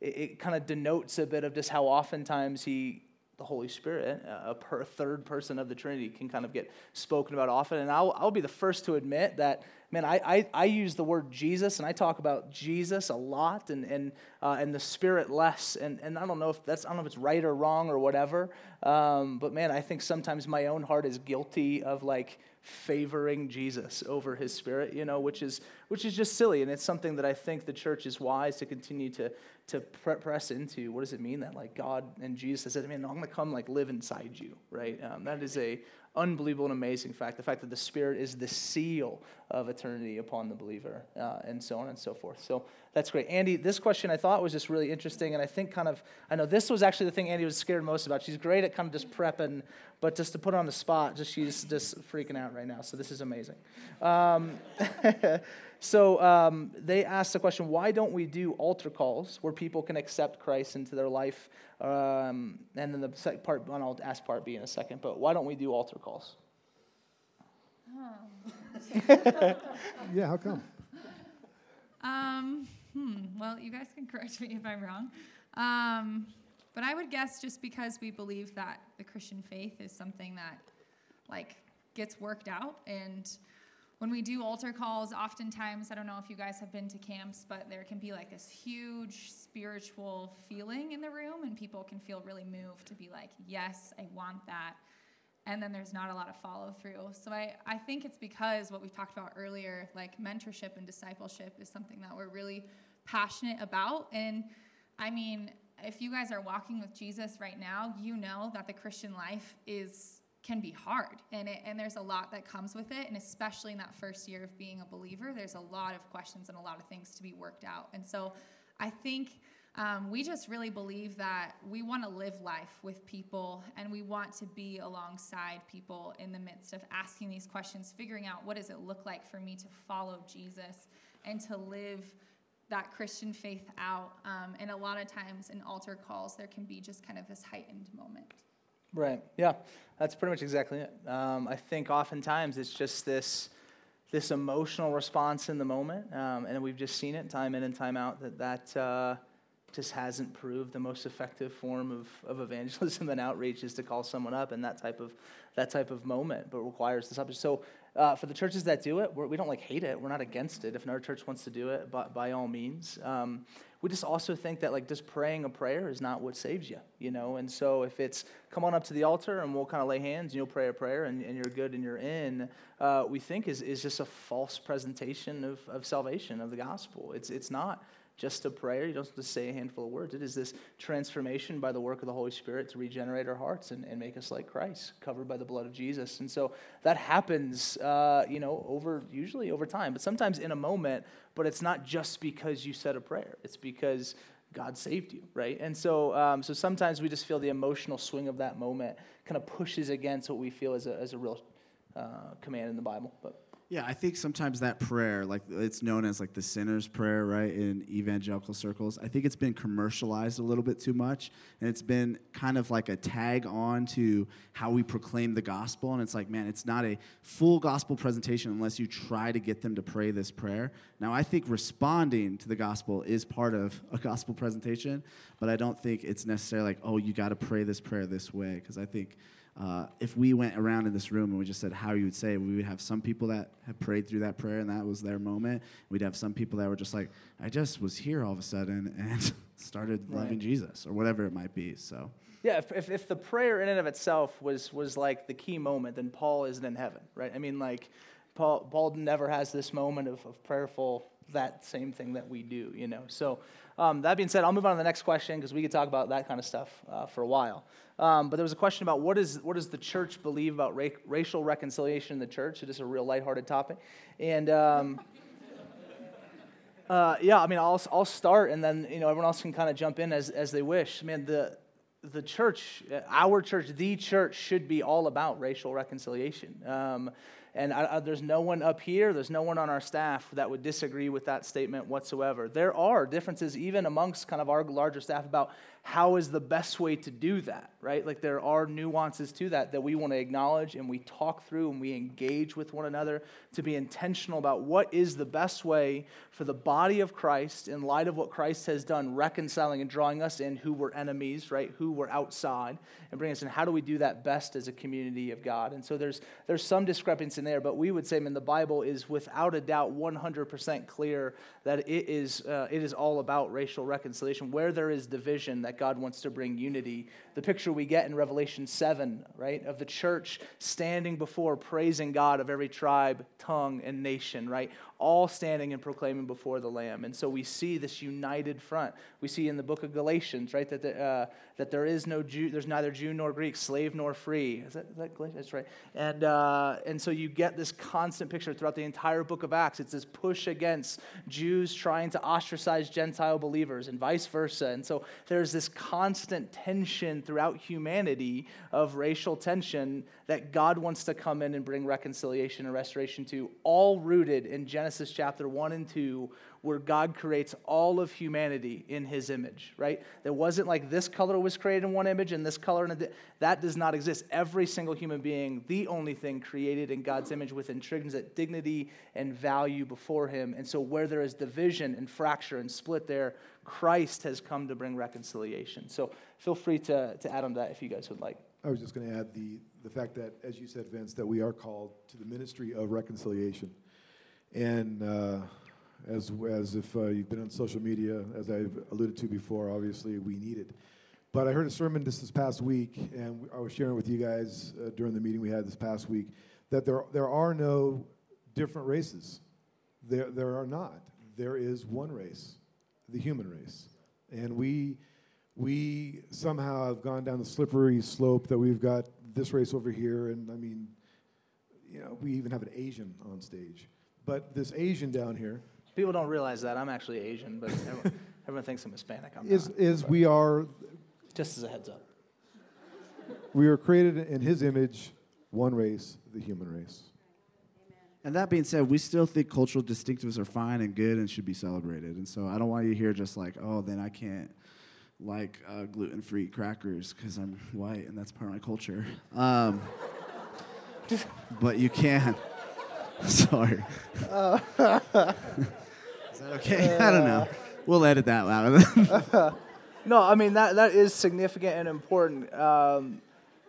it, it kind of denotes a bit of just how oftentimes He the Holy Spirit, a per third person of the Trinity, can kind of get spoken about often. And I'll, I'll be the first to admit that, man, I, I, I use the word Jesus and I talk about Jesus a lot and, and, uh, and the Spirit less. And, and I don't know if that's, I don't know if it's right or wrong or whatever. Um, but man, I think sometimes my own heart is guilty of like, favoring Jesus over his spirit, you know, which is which is just silly, and it's something that I think the church is wise to continue to to press into. What does it mean that like God and Jesus said, "I mean, I'm going to come like live inside you," right? Um, that is a unbelievable and amazing fact. The fact that the Spirit is the seal of eternity upon the believer, uh, and so on and so forth. So that's great. Andy, this question I thought was just really interesting, and I think kind of, I know this was actually the thing Andy was scared most about. She's great at kind of just prepping, but just to put on the spot, just she's just freaking out right now. So this is amazing. Um, so um, they asked the question why don't we do altar calls where people can accept Christ into their life? Um, and then the second part, and I'll ask part B in a second, but why don't we do altar calls? yeah, how come? Um, hmm, well, you guys can correct me if I'm wrong. Um, but I would guess just because we believe that the Christian faith is something that, like, gets worked out. And when we do altar calls, oftentimes, I don't know if you guys have been to camps, but there can be like this huge spiritual feeling in the room, and people can feel really moved to be like, yes, I want that. And then there's not a lot of follow through. So I, I think it's because what we talked about earlier, like mentorship and discipleship, is something that we're really passionate about. And I mean, if you guys are walking with Jesus right now, you know that the Christian life is can be hard and it, and there's a lot that comes with it and especially in that first year of being a believer there's a lot of questions and a lot of things to be worked out and so i think Um, we just really believe that we want to live life with people and we want to be alongside people in the midst of asking these questions, figuring out what does it look like for me to follow Jesus and to live that Christian faith out. Um, and a lot of times in altar calls, there can be just kind of this heightened moment. Right. Yeah, that's pretty much exactly it. Um, I think oftentimes it's just this this emotional response in the moment, um, and we've just seen it time in and time out that that uh, just hasn't proved the most effective form of, of evangelism and outreach is to call someone up in that type of that type of moment, but requires the subject. So uh, for the churches that do it, we're, we do not like hate it. We're not against it. If another church wants to do it, by, by all means. Um, we just also think that like just praying a prayer is not what saves you, you know. And so if it's come on up to the altar and we'll kind of lay hands and you'll pray a prayer and, and you're good and you're in, uh, we think is, is just a false presentation of, of salvation of the gospel. It's it's not just a prayer. You don't have to say a handful of words. It is this transformation by the work of the Holy Spirit to regenerate our hearts and, and make us like Christ, covered by the blood of Jesus. And so that happens, uh, you know, over usually over time, but sometimes in a moment. But it's not just because you said a prayer. It's because God saved you, right? And so, um, so sometimes we just feel the emotional swing of that moment kind of pushes against what we feel as a, as a real uh, command in the Bible. But yeah, I think sometimes that prayer, like it's known as like the sinner's prayer, right, in evangelical circles, I think it's been commercialized a little bit too much. And it's been kind of like a tag on to how we proclaim the gospel. And it's like, man, it's not a full gospel presentation unless you try to get them to pray this prayer. Now, I think responding to the gospel is part of a gospel presentation, but I don't think it's necessarily like, oh, you got to pray this prayer this way. Because I think uh, if we went around in this room and we just said how you would say, we would have some people that have prayed through that prayer and that was their moment. We'd have some people that were just like, I just was here all of a sudden and started right. loving Jesus or whatever it might be. So. Yeah, if, if, if, the prayer in and of itself was, was like the key moment, then Paul isn't in heaven, right? I mean, like, Paul, Paul never has this moment of, of prayerful, that same thing that we do, you know? So, um, that being said, I'll move on to the next question because we could talk about that kind of stuff uh, for a while. Um, but there was a question about what, is, what does the church believe about ra- racial reconciliation in the church? It is a real lighthearted topic. And um, uh, yeah, I mean, I'll, I'll start and then, you know, everyone else can kind of jump in as, as they wish. I mean, the, the church, our church, the church should be all about racial reconciliation. Um, and I, I, there's no one up here, there's no one on our staff that would disagree with that statement whatsoever. There are differences even amongst kind of our larger staff about how is the best way to do that, right? Like there are nuances to that that we want to acknowledge and we talk through and we engage with one another to be intentional about what is the best way for the body of Christ in light of what Christ has done, reconciling and drawing us in who were enemies, right? Who were outside and bringing us in. How do we do that best as a community of God? And so there's there's some discrepancy in there, but we would say, I mean, the Bible is without a doubt 100% clear that it is uh, it is all about racial reconciliation. Where there is division, that God wants to bring unity. The picture we get in Revelation 7, right, of the church standing before praising God of every tribe, tongue, and nation, right? all standing and proclaiming before the Lamb. And so we see this united front. We see in the book of Galatians, right, that, the, uh, that there is no Jew, there's neither Jew nor Greek, slave nor free. Is that, is that Galatians? That's right. And, uh, and so you get this constant picture throughout the entire book of Acts. It's this push against Jews trying to ostracize Gentile believers and vice versa. And so there's this constant tension throughout humanity of racial tension that God wants to come in and bring reconciliation and restoration to, all rooted in Genesis chapter 1 and 2, where God creates all of humanity in his image, right? There wasn't like this color was created in one image and this color, and that does not exist. Every single human being, the only thing created in God's image with intrinsic dignity and value before him. And so, where there is division and fracture and split there, Christ has come to bring reconciliation. So, feel free to, to add on to that if you guys would like. I was just going to add the, the fact that, as you said, Vince, that we are called to the ministry of reconciliation. And uh, as, as if uh, you've been on social media, as I've alluded to before, obviously we need it. But I heard a sermon this, this past week, and I was sharing with you guys uh, during the meeting we had this past week, that there, there are no different races. There, there are not. There is one race, the human race. And we we somehow have gone down the slippery slope that we've got this race over here, and I mean, you know, we even have an Asian on stage. But this Asian down here. People don't realize that I'm actually Asian, but everyone, Everyone thinks I'm Hispanic. I'm Is not. is we are Just as a heads up. we are created in His image, one race, the human race. And that being said, we still think cultural distinctives are fine and good and should be celebrated. And so I don't want you to hear just like, oh, then I can't like uh, gluten free crackers because I'm white and that's part of my culture. Um, but you can. Sorry. Is that okay? I don't know. We'll edit that out. No, I mean that that is significant and important. Um,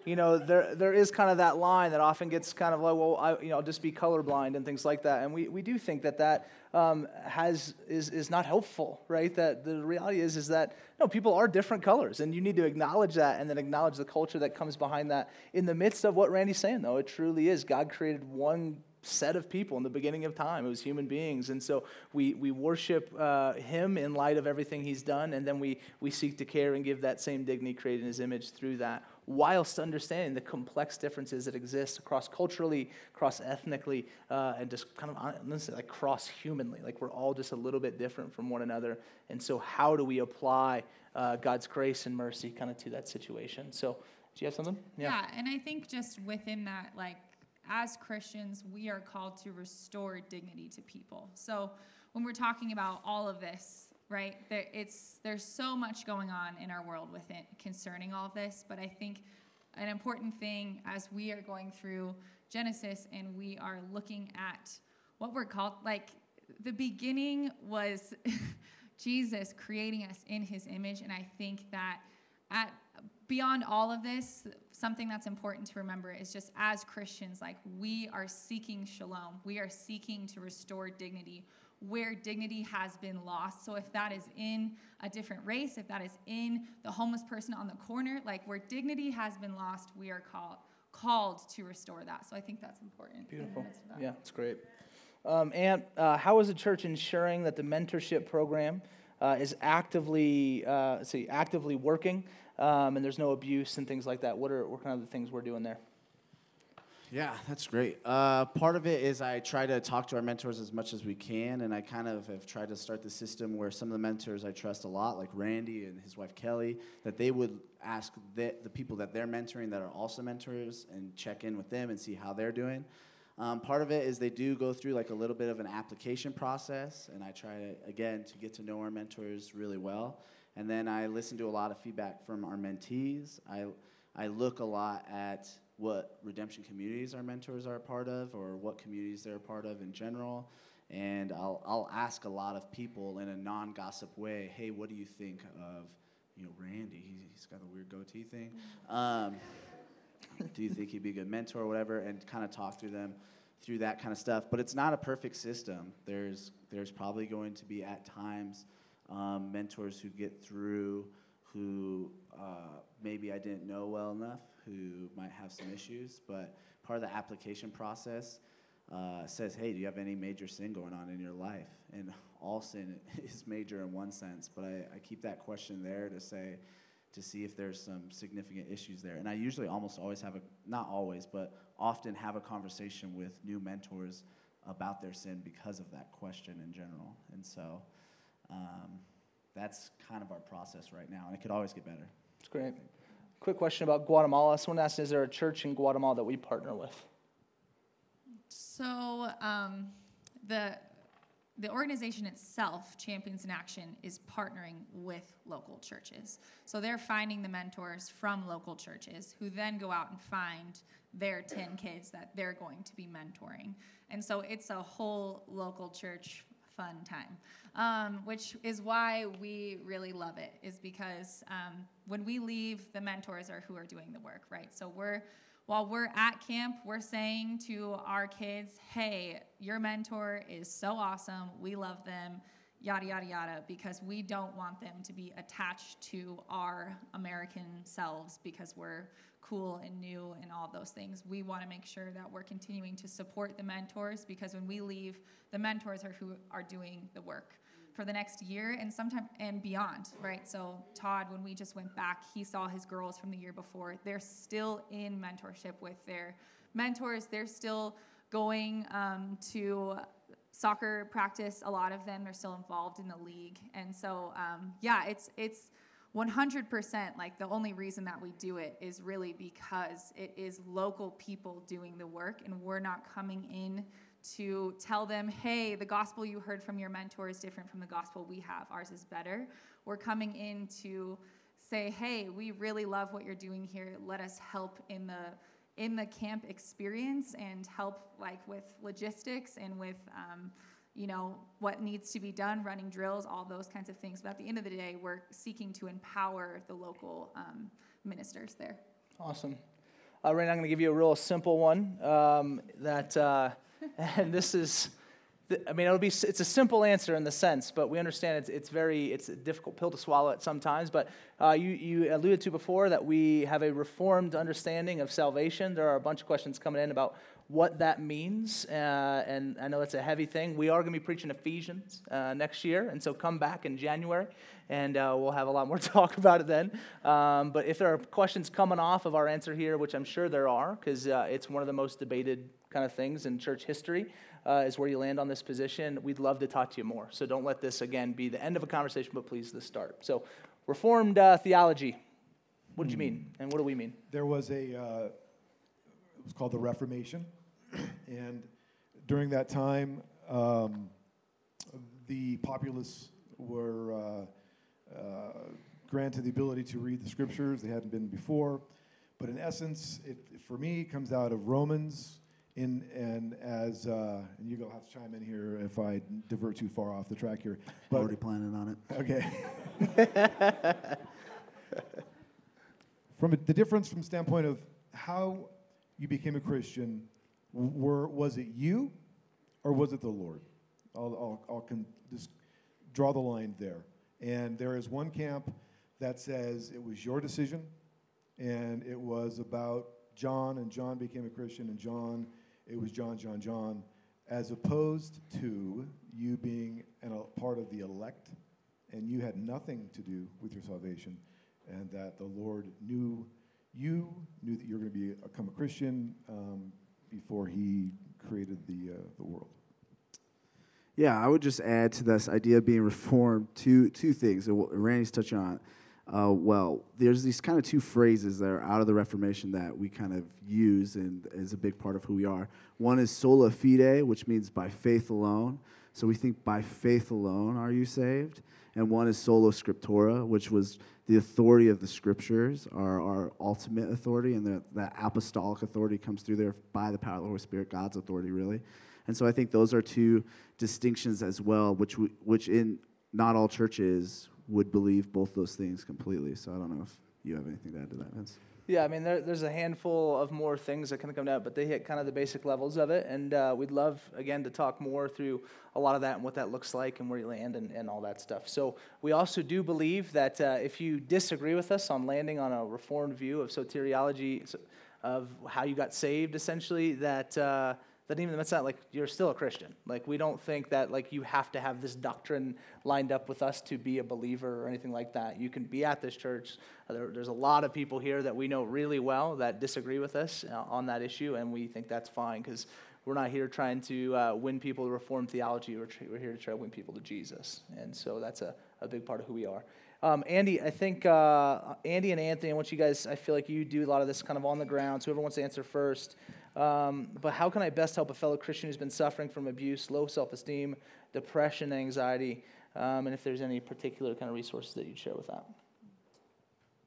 you know, there there is kind of that line that often gets kind of like, well, I, you know, I'll just be colorblind and things like that. And we, we do think that that um, has is is not helpful, right? That the reality is is that no, people are different colors, and you need to acknowledge that, and then acknowledge the culture that comes behind that. In the midst of what Randy's saying, though, it truly is God created one set of people in the beginning of time. It was human beings. And so we, we worship uh, him in light of everything he's done, and then we, we seek to care and give that same dignity created in his image through that, whilst understanding the complex differences that exist across culturally, cross ethnically, uh, and just kind of honestly, like cross humanly. Like we're all just a little bit different from one another. And so, how do we apply uh, God's grace and mercy kind of to that situation? So, do you have something? Yeah. and I think just within that, like as Christians, we are called to restore dignity to people. So when we're talking about all of this, right, there, it's there's so much going on in our world with it concerning all of this. But I think an important thing as we are going through Genesis and we are looking at what we're called, like the beginning was Jesus creating us in His image, and I think that at beyond all of this, something that's important to remember is just as Christians, like we are seeking shalom. We are seeking to restore dignity where dignity has been lost. So if that is in a different race, if that is in the homeless person on the corner, like where dignity has been lost, we are called called to restore that. So I think that's important. Beautiful. Yeah, it's great. Um, and uh, how is the church ensuring that the mentorship program uh, is actively, uh, see, actively working um, and there's no abuse and things like that. What are what kind of the things we're doing there? Yeah, that's great. Uh, part of it is I try to talk to our mentors as much as we can, and I kind of have tried to start the system where some of the mentors I trust a lot, like Randy and his wife Kelly, that they would ask the, the people that they're mentoring that are also mentors and check in with them and see how they're doing. Um, part of it is they do go through like a little bit of an application process, and I try to again to get to know our mentors really well. And then I listen to a lot of feedback from our mentees. I, I look a lot at what redemption communities our mentors are a part of or what communities they're a part of in general. And I'll, I'll ask a lot of people in a non gossip way, hey, what do you think of, you know, Randy? He's, he's got the weird goatee thing. Um, do you think he'd be a good mentor or whatever? And kind of talk through them through that kind of stuff. But it's not a perfect system. There's, there's probably going to be at times um, mentors who get through who uh, maybe I didn't know well enough, who might have some issues. But part of the application process uh, says, hey, do you have any major sin going on in your life? And all sin is major in one sense, but I, I keep that question there to say, to see if there's some significant issues there. And I usually almost always have a, not always, but often have a conversation with new mentors about their sin because of that question in general. And so, um, that's kind of our process right now, and it could always get better. It's great. Quick question about Guatemala. Someone asked, is there a church in Guatemala that we partner with? So um, the the organization itself, Champions in Action, is partnering with local churches. So they're finding the mentors from local churches who then go out and find their 10 kids that they're going to be mentoring. And so it's a whole local church fun time, um, which is why we really love it, is because um, when we leave, the mentors are who are doing the work, right? So we're while we're at camp, we're saying to our kids, hey, your mentor is so awesome. We love them, yada, yada, yada, because we don't want them to be attached to our American selves because we're cool and new and all those things. We want to make sure that we're continuing to support the mentors because when we leave, the mentors are who are doing the work for the next year and sometime and beyond, right? So Todd, when we just went back, he saw his girls from the year before. They're still in mentorship with their mentors. They're still going um, to soccer practice. A lot of them are still involved in the league, and so um, yeah, it's it's 100% like the only reason that we do it is really because it is local people doing the work, and we're not coming in to tell them, hey, the gospel you heard from your mentor is different from the gospel we have. Ours is better. We're coming in to say, hey, we really love what you're doing here. Let us help in the in the camp experience and help like with logistics and with um, you know what needs to be done running drills all those kinds of things but at the end of the day we're seeking to empower the local um, ministers there awesome uh, Rain, i'm going to give you a real simple one um, that uh, and this is I mean, it'll be, it's a simple answer in the sense, but we understand it's, it's very, it's a difficult pill to swallow at sometimes. But uh, you, you alluded to before that we have a reformed understanding of salvation. There are a bunch of questions coming in about what that means. Uh, and I know that's a heavy thing. We are going to be preaching Ephesians uh, next year. And so come back in January and uh, we'll have a lot more talk about it then. Um, but if there are questions coming off of our answer here, which I'm sure there are, because uh, it's one of the most debated kind of things in church history, uh, is where you land on this position. We'd love to talk to you more. So don't let this, again, be the end of a conversation, but please the start. So, Reformed uh, theology. What did you mean? And what do we mean? There was a, uh, it was called the Reformation. and during that time, um, the populace were uh, uh, granted the ability to read the scriptures. They hadn't been before. But in essence, it, for me, comes out of Romans in, and as uh, and you go have to chime in here if I divert too far off the track here. But, Already planning on it. Okay. from a, the difference from standpoint of how you became a Christian, were was it you, or was it the Lord? I'll, I'll, I'll con- just draw the line there. And there is one camp that says it was your decision, and it was about John, and John became a Christian, and John it was John, John, John, as opposed to you being an, a part of the elect and you had nothing to do with your salvation, and that the Lord knew you, knew that you were going to be, become a Christian um, before He created the, uh, the world. Yeah, I would just add to this idea of being reformed two, two things. That Randy's touching on uh, well. There's these kind of two phrases that are out of the Reformation that we kind of use and is a big part of who we are. One is sola fide, which means by faith alone. So we think by faith alone are you saved. And one is sola scriptura, which was the authority of the scriptures, our, our ultimate authority, and that apostolic authority comes through there by the power of the Holy Spirit, God's authority, really. And so I think those are two distinctions as well, which, we, which in not all churches would believe both those things completely. So I don't know if you have anything to add to that, Vince. Yeah, I mean, there, there's a handful of more things that kind of come out, but they hit kind of the basic levels of it. And uh, we'd love, again, to talk more through a lot of that and what that looks like and where you land and, and all that stuff. So we also do believe that uh, if you disagree with us on landing on a reformed view of soteriology, of how you got saved, essentially, that. Uh, that even that's not like you're still a Christian. Like we don't think that like you have to have this doctrine lined up with us to be a believer or anything like that. You can be at this church. There, there's a lot of people here that we know really well that disagree with us uh, on that issue, and we think that's fine because we're not here trying to uh, win people to Reformed theology. We're, we're here to try to win people to Jesus, and so that's a, a big part of who we are. Um, Andy, I think uh, Andy and Anthony, I want you guys. I feel like you do a lot of this kind of on the ground. So whoever wants to answer first. Um, but how can I best help a fellow Christian who's been suffering from abuse, low self esteem, depression, anxiety? Um, and if there's any particular kind of resources that you'd share with that.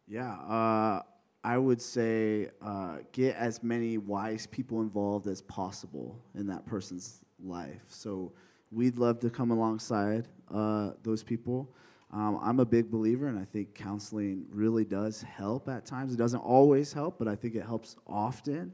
Yeah, uh, I would say uh, get as many wise people involved as possible in that person's life. So we'd love to come alongside uh, those people. Um, I'm a big believer, and I think counseling really does help at times. It doesn't always help, but I think it helps often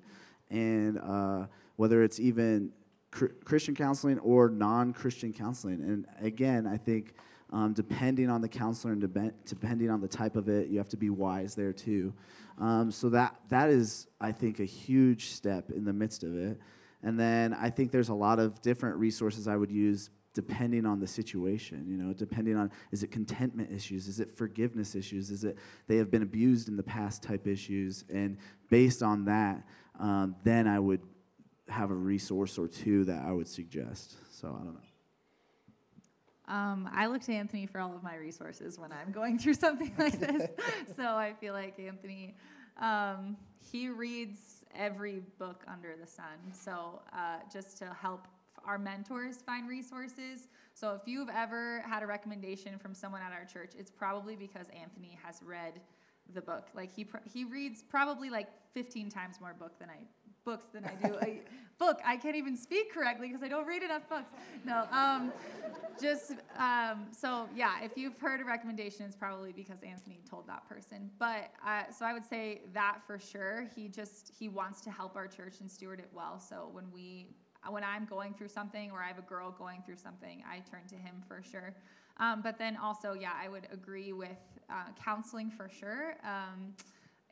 and uh, whether it's even cr- Christian counseling or non Christian counseling. And again, I think um, depending on the counselor and de- depending on the type of it, you have to be wise there too. Um, so that that is, I think, a huge step in the midst of it. And then I think there's a lot of different resources I would use depending on the situation you know depending on is it contentment issues is it forgiveness issues is it they have been abused in the past type issues and based on that um, then I would have a resource or two that I would suggest. So I don't know. Um, I look to Anthony for all of my resources when I'm going through something like this. so I feel like Anthony, um, he reads every book under the sun. So uh, just to help our mentors find resources. So if you've ever had a recommendation from someone at our church, it's probably because Anthony has read the book. Like he he reads probably like 15 times more book than I books than I do. I, book, I can't even speak correctly because I don't read enough books. No, um, just um, so yeah. If you've heard a recommendation, it's probably because Anthony told that person. But uh, so I would say that for sure. He just he wants to help our church and steward it well. So when we when I'm going through something or I have a girl going through something, I turn to him for sure. Um, but then also, yeah, I would agree with uh, counseling for sure. Um,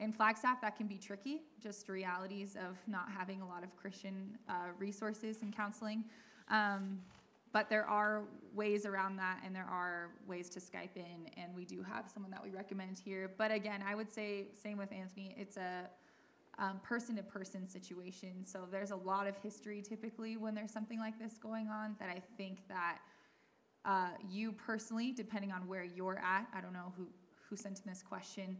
in Flagstaff, that can be tricky, just realities of not having a lot of Christian uh, resources and counseling. Um, but there are ways around that, and there are ways to Skype in, and we do have someone that we recommend here. But again, I would say, same with Anthony, it's a person to person situation. So there's a lot of history typically when there's something like this going on that I think that uh, you personally, depending on where you're at, I don't know who, who sent in this question,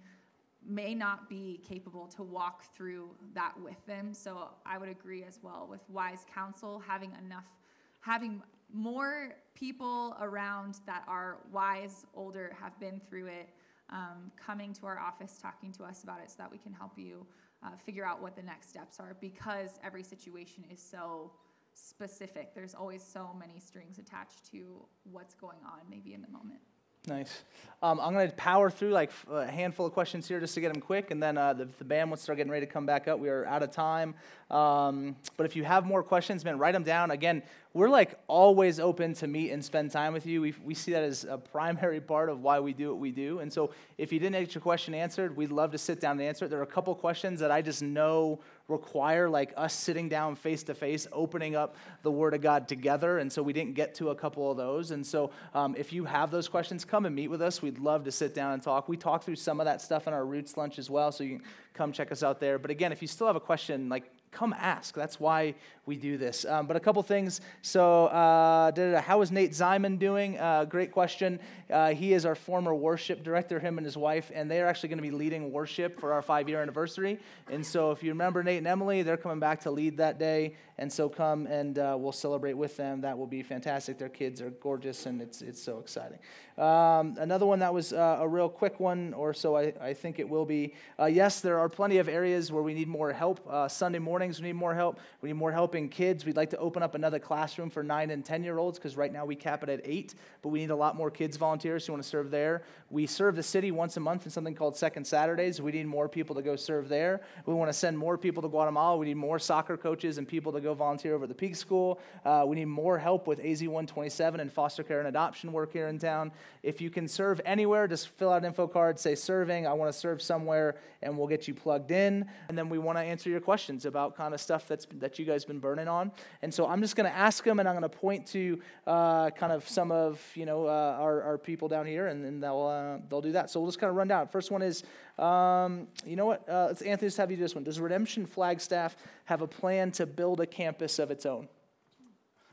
may not be capable to walk through that with them. So I would agree as well with wise counsel, having enough, having more people around that are wise, older, have been through it, um, coming to our office, talking to us about it so that we can help you uh, figure out what the next steps are because every situation is so specific. There's always so many strings attached to what's going on, maybe in the moment. Nice. Um, I'm going to power through like a handful of questions here just to get them quick, and then uh, the, the, band will start getting ready to come back up. We are out of time. Um, but if you have more questions, man, write them down. Again, we're like always open to meet and spend time with you. We, we see that as a primary part of why we do what we do. And so if you didn't get your question answered, we'd love to sit down and answer it. There are a couple questions that I just know require like us sitting down face to face, opening up the Word of God together. And so we didn't get to a couple of those. And so um, if you have those questions, come and meet with us. We'd love to sit down and talk. We talk through some of that stuff in our Roots lunch as well. So you can come check us out there. But again, if you still have a question, like come ask. That's why we do this. Um, but a couple things. So, uh, how is Nate Zyman doing? Uh, great question. Uh, he is our former worship director, him and his wife, and they are actually going to be leading worship for our five year anniversary. And so, if you remember Nate and Emily, they're coming back to lead that day. And so, come and uh, we'll celebrate with them. That will be fantastic. Their kids are gorgeous, and it's, it's so exciting. Um, another one that was uh, a real quick one, or so I, I think it will be. Uh, yes, there are plenty of areas where we need more help. Sunday mornings, we need more help. We need more help in kids. We'd like to open up another classroom for nine and 10 year olds because right now we cap it at eight, but we need a lot more kids volunteers who want to serve there. We serve the city once a month in something called Second Saturdays. We need more people to go serve there. We want to send more people to Guatemala. We need more soccer coaches and people to go volunteer over at the Peak School. Uh, we need more help with AZ 127 and foster care and adoption work here in town. If you can serve anywhere, just fill out an info card, say serving, I want to serve somewhere, and we'll get you plugged in. And then we want to answer your questions about kind of stuff that's, that you guys have been burning on. And so I'm just going to ask them, and I'm going to point to uh, kind of some of you know uh, our, our people down here, and then they'll uh, they'll do that. So we'll just kind of run down. First one is, um, you know what? Uh, let's Anthony, just have you do this one. Does Redemption Flagstaff have a plan to build a campus of its own?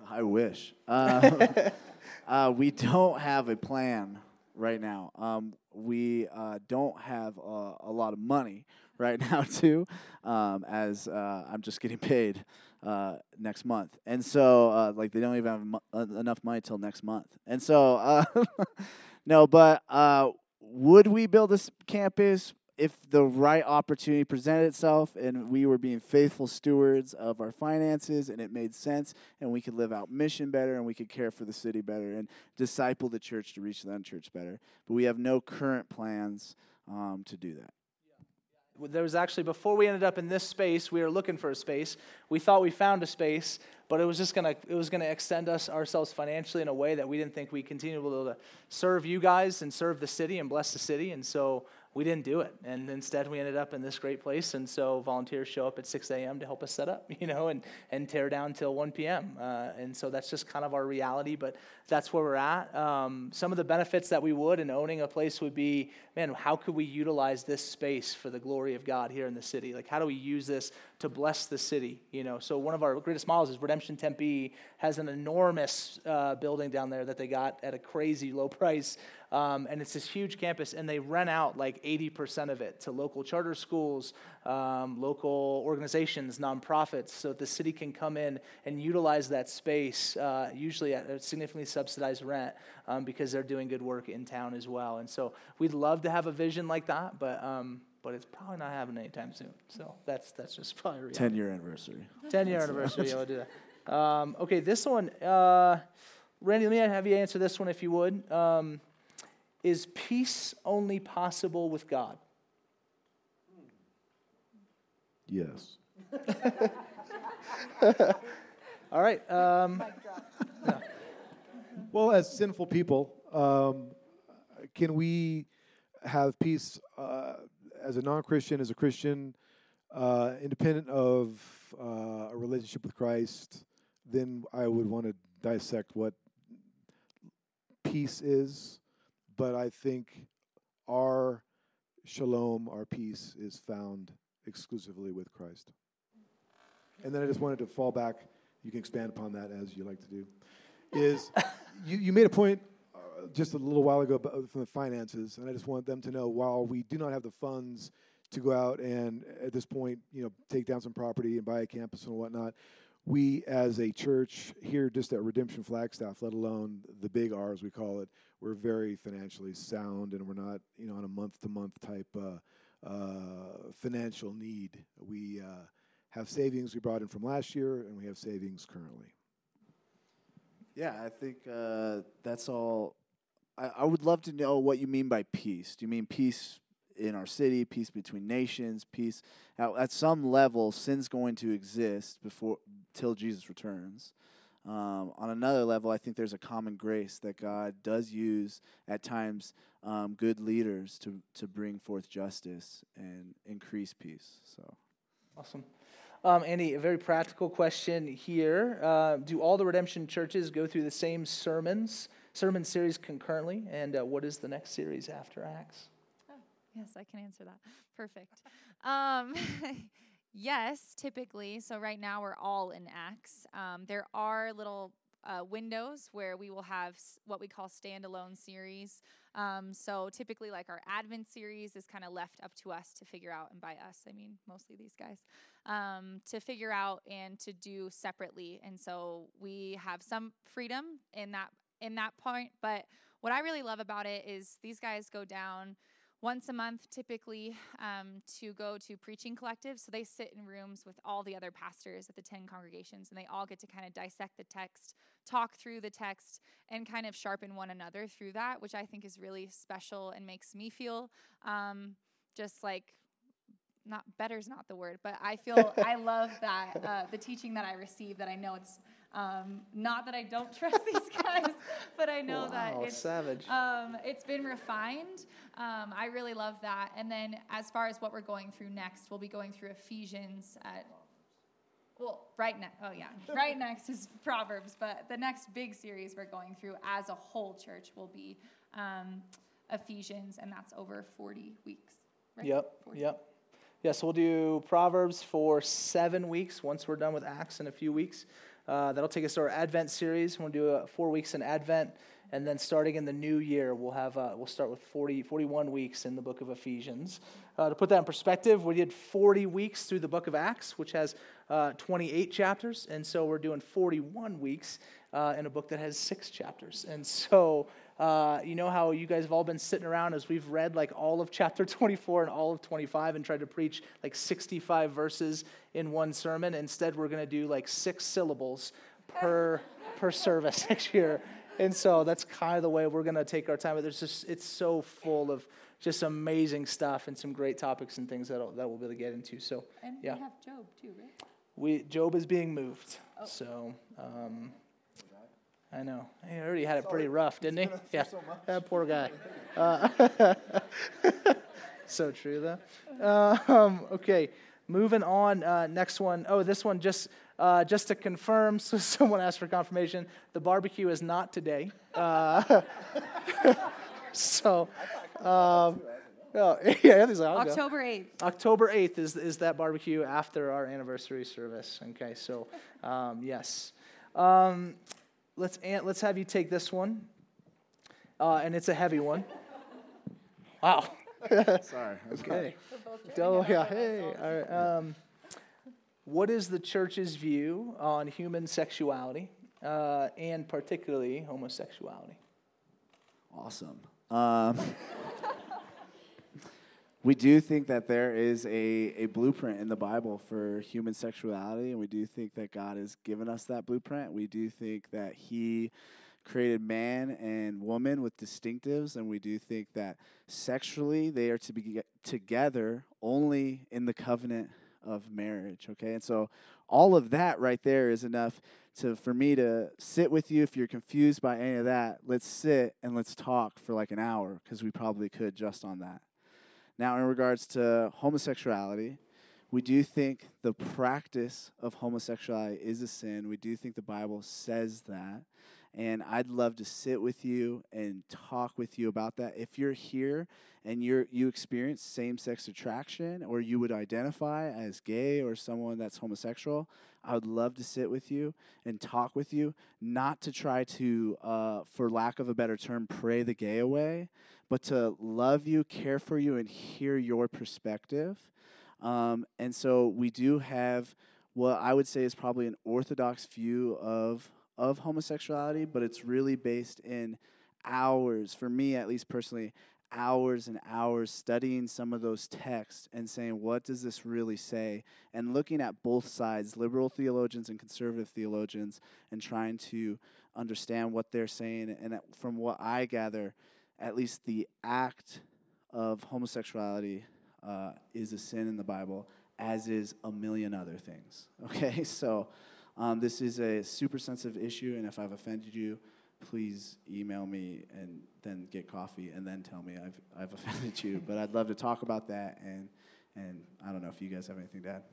I wish. Um, uh, we don't have a plan right now. Um, we uh, don't have a lot of money right now too, um, as uh, I'm just getting paid uh, next month, and so uh, like they don't even have mo- uh, enough money till next month, and so uh, no, but uh, would we build this campus? If the right opportunity presented itself and we were being faithful stewards of our finances and it made sense and we could live out mission better and we could care for the city better and disciple the church to reach the unchurched better. But we have no current plans um, to do that. There was actually before we ended up in this space we were looking for a space. We thought we found a space but it was just gonna it was gonna extend us ourselves financially in a way that we didn't think we continue to be able to serve you guys and serve the city and bless the city. And so we didn't do it. And instead, we ended up in this great place. And so volunteers show up at 6 a.m. to help us set up, you know, and, and tear down till 1 p.m. Uh, and so that's just kind of our reality. But that's where we're at. Um, some of the benefits that we would in owning a place would be, man, how could we utilize this space for the glory of God here in the city? Like, how do we use this to bless the city? You know, so one of our greatest models is Redemption Tempe has an enormous uh, building down there that they got at a crazy low price. Um, and it's this huge campus, and they rent out like 80% of it to local charter schools, um, local organizations, nonprofits, so that the city can come in and utilize that space, uh, usually at a significantly subsidized rent, um, because they're doing good work in town as well. And so we'd love to have a vision like that, but um, but it's probably not happening anytime soon. So that's that's just probably reality. 10 year anniversary. 10 year anniversary. Yeah, we'll do that. Um, okay, this one, uh, Randy, let me have you answer this one if you would. Um, is peace only possible with God? Yes. All right. Um, Well, as sinful people, um, can we have peace uh, as a non-Christian, as a Christian, uh, independent of uh, a relationship with Christ? Then I would want to dissect what peace is, but I think our shalom, our peace, is found exclusively with Christ. And then I just wanted to fall back. You can expand upon that as you like to do. Is you, you made a point uh, just a little while ago about, from the finances, and I just want them to know while we do not have the funds to go out and at this point, you know, take down some property and buy a campus and whatnot, we as a church here just at Redemption Flagstaff, let alone the big R's we call it, we're very financially sound and we're not, you know, on a month to month type uh, uh, financial need. We uh, have savings we brought in from last year and we have savings currently. Yeah, I think uh, that's all. I, I would love to know what you mean by peace. Do you mean peace in our city, peace between nations, peace at, at some level? Sin's going to exist before till Jesus returns. Um, on another level, I think there's a common grace that God does use at times um, good leaders to to bring forth justice and increase peace. So. awesome. Um, Andy, a very practical question here. Uh, do all the redemption churches go through the same sermons, sermon series concurrently? And uh, what is the next series after Acts? Yes, I can answer that. Perfect. Um, yes, typically. So right now we're all in Acts. Um, there are little uh, windows where we will have what we call standalone series. Um, so typically, like our Advent series is kind of left up to us to figure out, and by us, I mean mostly these guys, um, to figure out and to do separately. And so we have some freedom in that in that point. But what I really love about it is these guys go down once a month typically um, to go to preaching collectives. So they sit in rooms with all the other pastors at the 10 congregations and they all get to kind of dissect the text talk through the text and kind of sharpen one another through that which i think is really special and makes me feel um, just like not better's not the word but i feel i love that uh, the teaching that i receive that i know it's um, not that i don't trust these guys but i know that it's savage. um, it's been refined. Um, I really love that. And then as far as what we're going through next, we'll be going through Ephesians at well, right next. Oh yeah, right next is Proverbs. But the next big series we're going through as a whole church will be um, Ephesians, and that's over forty weeks. Right? Yep, 40. yep. Yeah, so we'll do Proverbs for seven weeks once we're done with Acts in a few weeks. Uh, that'll take us to our Advent series. We'll do uh, four weeks in Advent, and then starting in the new year, we'll have uh, we'll start with 40, 41 weeks in the book of Ephesians. Uh, to put that in perspective, we did 40 weeks through the book of Acts, which has uh, 28 chapters, and so we're doing 41 weeks uh, in a book that has six chapters. And so, uh, you know how you guys have all been sitting around as we've read like all of chapter 24 and all of 25 and tried to preach like 65 verses in one sermon. Instead, we're going to do like six syllables per per service next year. And so that's kind of the way we're going to take our time. But there's just it's so full of just amazing stuff and some great topics and things that that we'll be able to get into. So And Yeah. we have Job too, right? we Job is being moved. So um, I know he already had it pretty rough, didn't he? Yeah, that poor guy. Uh, so true though. Um, okay, moving on. Uh, next one. Oh, this one just uh, just to confirm. So someone asked for confirmation. The barbecue is not today. Uh, so. Um, oh, yeah, Anthony's like, I'll go. October 8th. October 8th is, is that barbecue after our anniversary service. Okay, so um, yes. Um, let's, Ant, let's have you take this one. Uh, and it's a heavy one. Wow. Sorry. Okay. Oh, yeah, hey. All right. Um, what is the church's view on human sexuality uh, and particularly homosexuality? Awesome. Um, we do think that there is a, a blueprint in the Bible for human sexuality, and we do think that God has given us that blueprint. We do think that He created man and woman with distinctives, and we do think that sexually they are to be together only in the covenant of marriage. Okay, and so all of that right there is enough to for me to sit with you. If you're confused by any of that, let's sit and let's talk for like an hour because we probably could just on that. Now, in regards to homosexuality, we do think the practice of homosexuality is a sin. We do think the Bible says that. And I'd love to sit with you and talk with you about that. If you're here and you're you experience same-sex attraction or you would identify as gay or someone that's homosexual, I would love to sit with you and talk with you, not to try to, uh, for lack of a better term, pray the gay away, but to love you, care for you, and hear your perspective. Um, and so we do have what I would say is probably an orthodox view of of homosexuality, but it's really based in hours, for me at least personally, hours and hours studying some of those texts and saying, what does this really say? And looking at both sides, liberal theologians and conservative theologians, and trying to understand what they're saying. And from what I gather, at least the act of homosexuality uh, is a sin in the Bible, as is a million other things. Okay, so um, this is a super sensitive issue, and if I've offended you, please email me and then get coffee and then tell me I've, I've offended you. But I'd love to talk about that, and, and I don't know if you guys have anything to add.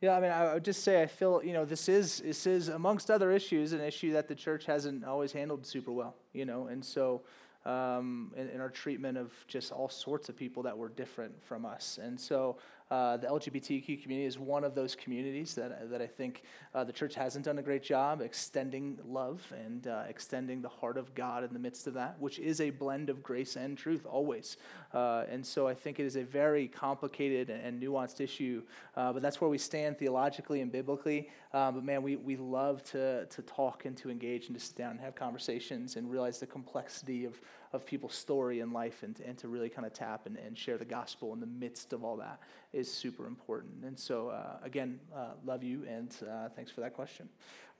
Yeah, I mean, I would just say I feel you know this is this is amongst other issues an issue that the church hasn't always handled super well, you know, and so um, in, in, our treatment of just all sorts of people that were different from us. And so uh, the LGBTQ community is one of those communities that, that I think uh, the church hasn't done a great job extending love and uh, extending the heart of God in the midst of that, which is a blend of grace and truth always. Uh, and so I think it is a very complicated and nuanced issue, uh, but that's where we stand theologically and biblically. But man, we, we love to, to talk and to engage and to sit down and have conversations and realize the complexity of, of people's story and life and, and to really kind of tap and, and share the gospel in the midst of all that is super important. And so, uh, again, uh, love you and uh, thanks for that question.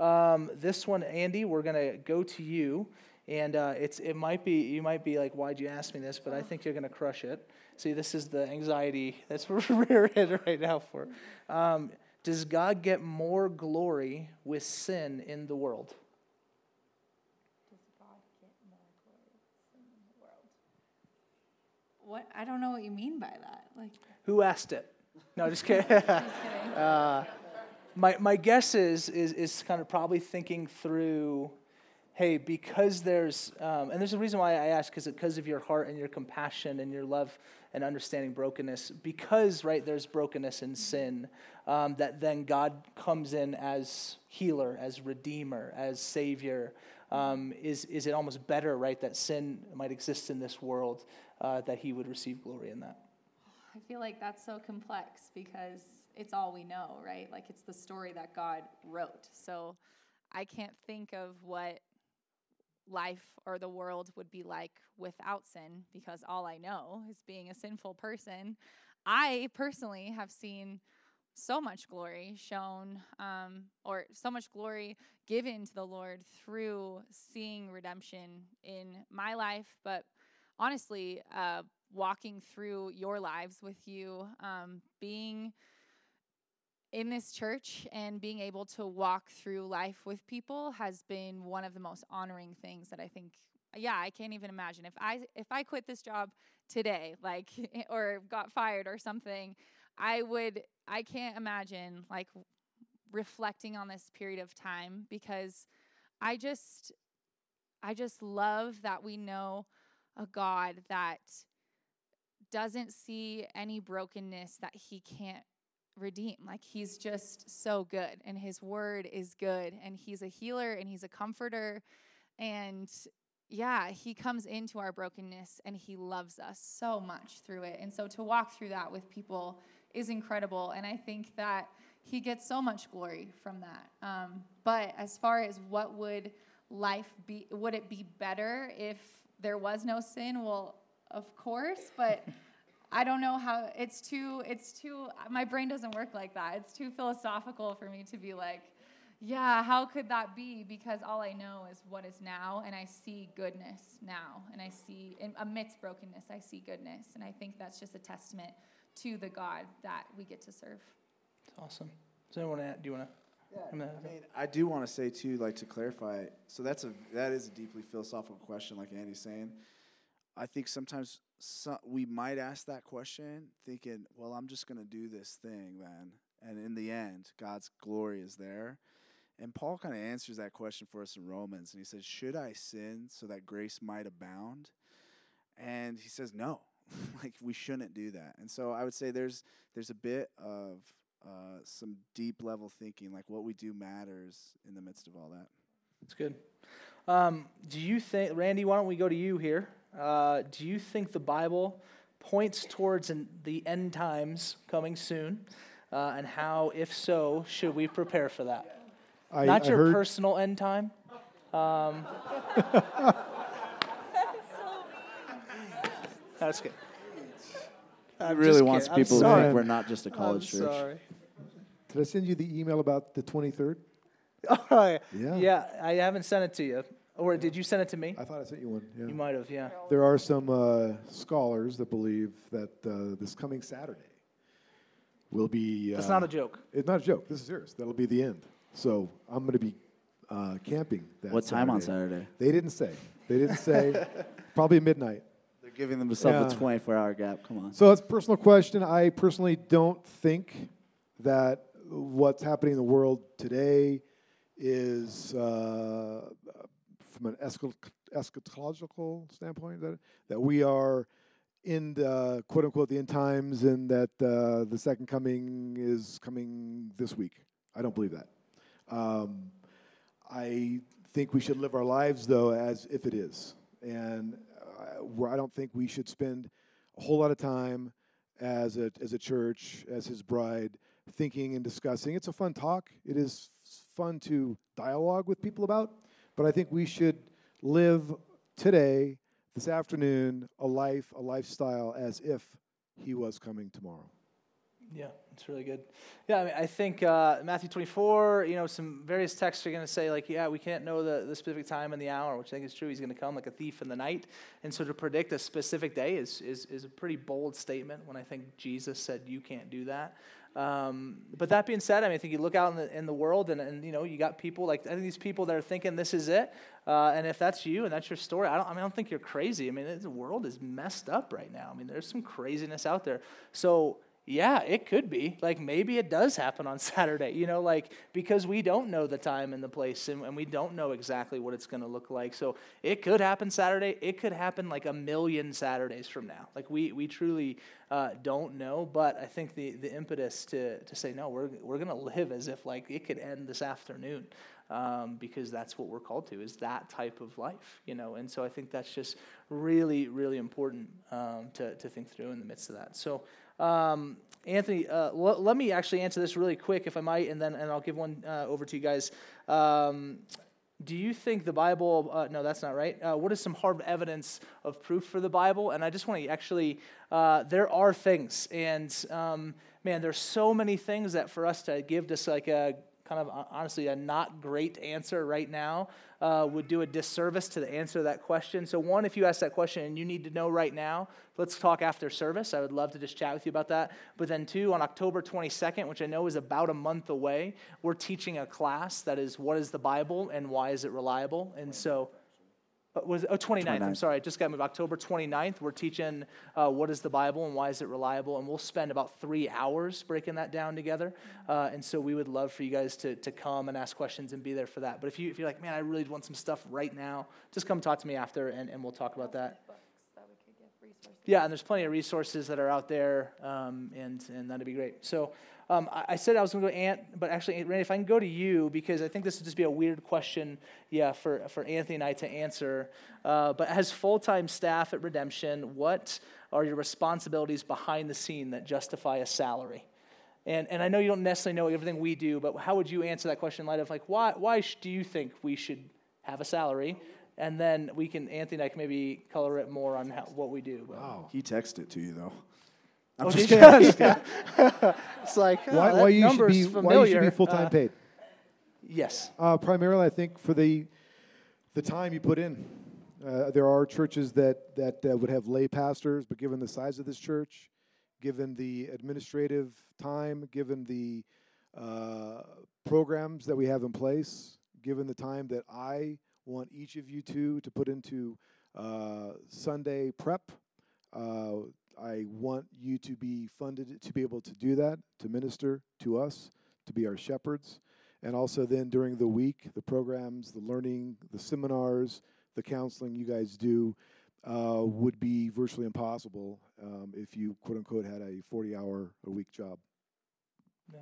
Um, this one, Andy, we're going to go to you. And uh, it's, it might be, you might be like, why'd you ask me this? But I think you're going to crush it. See, this is the anxiety that's rear-ended right now for. Um, does God get more glory with sin in the world? Does God get more glory with sin in the world? What? I don't know what you mean by that. Like. Who asked it? No, just kidding. just kidding. Uh, my, my guess is, is, is kind of probably thinking through hey, because there's, um, and there's a reason why I ask, because because of your heart and your compassion and your love and understanding brokenness, because, right, there's brokenness and sin, um, that then God comes in as healer, as redeemer, as savior. Um, is, is it almost better, right, that sin might exist in this world, uh, that he would receive glory in that? I feel like that's so complex because it's all we know, right? Like it's the story that God wrote. So I can't think of what life or the world would be like without sin because all I know is being a sinful person. I personally have seen so much glory shown um, or so much glory given to the Lord through seeing redemption in my life, but honestly, uh, walking through your lives with you, um, being in this church and being able to walk through life with people has been one of the most honoring things that I think yeah, I can't even imagine. If I if I quit this job today like or got fired or something, I would I can't imagine like reflecting on this period of time because I just I just love that we know a God that doesn't see any brokenness that he can't redeem. Like he's just so good and his word is good and he's a healer and he's a comforter and yeah, he comes into our brokenness and he loves us so much through it. And so to walk through that with people is incredible and I think that he gets so much glory from that. Um, but as far as what would life be, would it be better if there was no sin? Well, of course, but I don't know how it's too it's too my brain doesn't work like that. It's too philosophical for me to be like, yeah, how could that be? Because all I know is what is now and I see goodness now and I see in, amidst brokenness I see goodness and I think that's just a testament to the God that we get to serve. It's awesome. Does anyone add, do you want to yeah, uh, I mean, I do want to say too, like to clarify. So that's a that is a deeply philosophical question, like Andy's saying. I think sometimes so, we might ask that question thinking, well, I'm just going to do this thing then. And in the end, God's glory is there. And Paul kind of answers that question for us in Romans. And he says, Should I sin so that grace might abound? And he says, No, like we shouldn't do that. And so I would say there's there's a bit of uh, some deep level thinking, like what we do matters in the midst of all that. That's good. Um, do you think, Randy? Why don't we go to you here? Uh, do you think the Bible points towards an, the end times coming soon? Uh, and how, if so, should we prepare for that? I, Not I your heard... personal end time. Um, that's good. He really wants kidding. people to think we're not just a college I'm church. Sorry. Did I send you the email about the 23rd? Oh, yeah. Yeah, I haven't sent it to you. Or did you send it to me? I thought I sent you one. Yeah. You might have, yeah. There are some uh, scholars that believe that uh, this coming Saturday will be. Uh, That's not a joke. It's not a joke. This is serious. That'll be the end. So I'm going to be uh, camping. That what time on Saturday? They didn't say. They didn't say. probably midnight. Giving themselves yeah. a 24 hour gap. Come on. So a personal question. I personally don't think that what's happening in the world today is uh, from an eschatological standpoint that that we are in the quote unquote the end times and that uh, the second coming is coming this week. I don't believe that. Um, I think we should live our lives though as if it is, and where I don't think we should spend a whole lot of time as a as a church as His bride thinking and discussing. It's a fun talk. It is fun to dialogue with people about, but I think we should live today, this afternoon, a life, a lifestyle as if he was coming tomorrow. Yeah, it's really good. Yeah, I mean, I think uh, Matthew 24, you know, some various texts are going to say, like, yeah, we can't know the, the specific time and the hour, which I think is true. He's going to come like a thief in the night. And so to predict a specific day is, is, is a pretty bold statement when I think Jesus said, you can't do that. Um, but that being said, I mean, I think you look out in the, in the world and, and, you know, you got people like, I think these people that are thinking this is it. Uh, and if that's you and that's your story, I don't, I mean, I don't think you're crazy. I mean, the world is messed up right now. I mean, there's some craziness out there. So yeah, it could be. Like maybe it does happen on Saturday, you know, like because we don't know the time and the place and, and we don't know exactly what it's going to look like. So it could happen Saturday. It could happen like a million Saturdays from now. Like we, we truly uh, don't know. But I think the, the impetus to, to say, no, we're, we're going to live as if like it could end this afternoon. Um, because that's what we're called to is that type of life you know and so i think that's just really really important um, to, to think through in the midst of that so um, Anthony, uh, l- let me actually answer this really quick, if I might, and then and I'll give one uh, over to you guys. Um, do you think the Bible? Uh, no, that's not right. Uh, what is some hard evidence of proof for the Bible? And I just want to actually, uh, there are things, and um, man, there's so many things that for us to give just like a kind of honestly a not great answer right now uh, would do a disservice to the answer to that question. So, one, if you ask that question and you need to know right now, let's talk after service. I would love to just chat with you about that. But then, two, on October 22nd, which I know is about a month away, we're teaching a class that is what is the Bible and why is it reliable? And so, was it, oh 29th, I'm sorry, I just got moved. October 29th, we're teaching uh, what is the Bible and why is it reliable, and we'll spend about three hours breaking that down together. Uh, and so we would love for you guys to, to come and ask questions and be there for that. But if, you, if you're like, man, I really want some stuff right now, just come talk to me after and, and we'll talk about that. Yeah, and there's plenty of resources that are out there, um, and, and that'd be great. So um, I, I said I was going to go to Ant, but actually, Randy, if I can go to you, because I think this would just be a weird question, yeah, for, for Anthony and I to answer. Uh, but as full time staff at Redemption, what are your responsibilities behind the scene that justify a salary? And, and I know you don't necessarily know everything we do, but how would you answer that question in light of like, why, why do you think we should have a salary? And then we can, Anthony and I can maybe color it more on how, what we do. But. Wow. He texted it to you though. I'm just kidding. you? Yeah. it's like, oh, Why, that why, you should be, familiar. why you should be full time Uh, paid? Yes. Uh, primarily, I think for the the time you put in. Uh, there are churches that that uh, would have lay pastors, but given the size of this church, given the administrative time, given the uh, programs that we have in place, given the time that I want each of you to to put into uh, Sunday prep, uh, I want you to be funded to be able to do that, to minister to us, to be our shepherds. And also, then during the week, the programs, the learning, the seminars, the counseling you guys do uh, would be virtually impossible um, if you, quote unquote, had a 40 hour a week job. Yeah.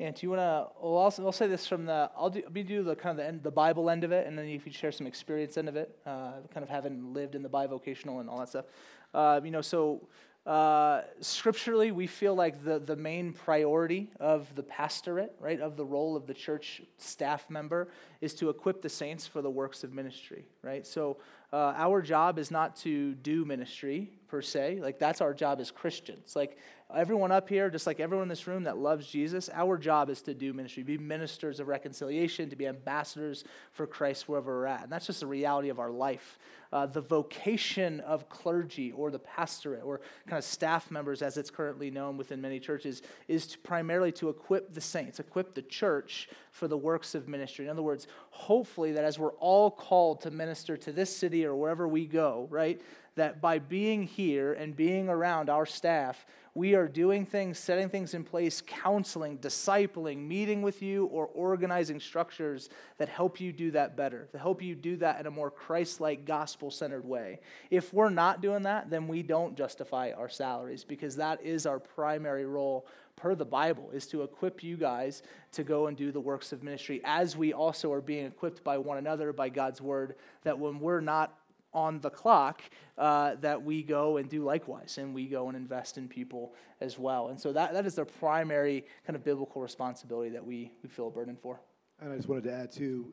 And do you want to? Well, I'll, I'll say this from the. I'll do. Me do the kind of the, end, the Bible end of it, and then if you share some experience end of it, uh, kind of having lived in the bivocational and all that stuff. Uh, you know, so uh, scripturally, we feel like the the main priority of the pastorate, right, of the role of the church staff member, is to equip the saints for the works of ministry, right. So uh, our job is not to do ministry per se. Like that's our job as Christians. Like everyone up here, just like everyone in this room that loves Jesus, our job is to do ministry, be ministers of reconciliation, to be ambassadors for Christ wherever we're at. And that's just the reality of our life. Uh, the vocation of clergy or the pastorate or kind of staff members, as it's currently known within many churches, is to primarily to equip the saints, equip the church for the works of ministry. In other words, hopefully, that as we're all called to minister to this or wherever we go, right, that by being here and being around our staff, we are doing things, setting things in place, counseling, discipling, meeting with you, or organizing structures that help you do that better, that help you do that in a more Christ like, gospel centered way. If we're not doing that, then we don't justify our salaries because that is our primary role per the Bible is to equip you guys to go and do the works of ministry as we also are being equipped by one another by God's word that when we're not on the clock uh, that we go and do likewise and we go and invest in people as well. And so that, that is the primary kind of biblical responsibility that we, we feel a burden for. And I just wanted to add too,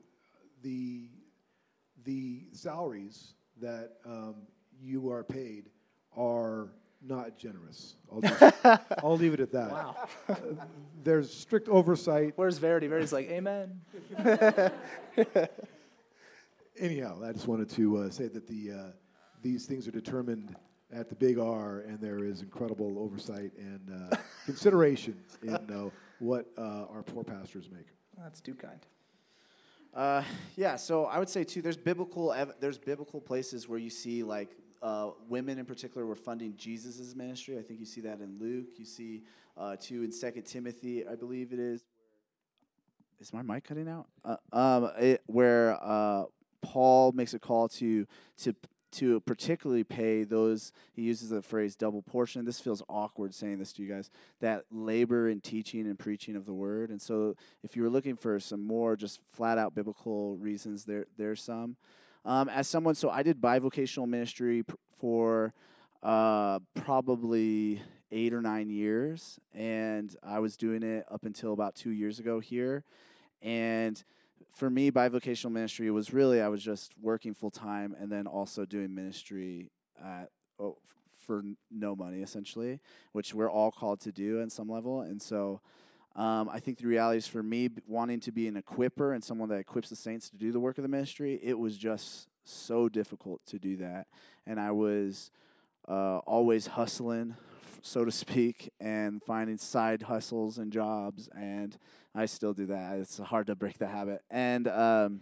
the the salaries that um, you are paid are not generous. I'll, just, I'll leave it at that. wow There's strict oversight. where's verity verity's like amen Anyhow, I just wanted to uh, say that the uh, these things are determined at the Big R, and there is incredible oversight and uh, consideration in uh, what uh, our poor pastors make. that's too kind Uh, yeah, so I would say too. There's biblical. Ev- there's biblical places where you see like uh, women in particular were funding Jesus' ministry. I think you see that in Luke. You see uh, too in Second Timothy, I believe it is. Is my mic cutting out? Uh, um, it, where uh, Paul makes a call to to to particularly pay those. He uses the phrase double portion. This feels awkward saying this to you guys. That labor in teaching and preaching of the word. And so, if you were looking for some more just flat out biblical reasons, there there's some. Um, as someone, so I did bivocational ministry pr- for uh, probably eight or nine years, and I was doing it up until about two years ago here. And for me, bivocational ministry was really I was just working full time and then also doing ministry at oh, for no money essentially, which we're all called to do in some level. And so, um, I think the reality is for me wanting to be an equipper and someone that equips the saints to do the work of the ministry, it was just so difficult to do that, and I was uh, always hustling, so to speak, and finding side hustles and jobs and I still do that. It's hard to break the habit. And um,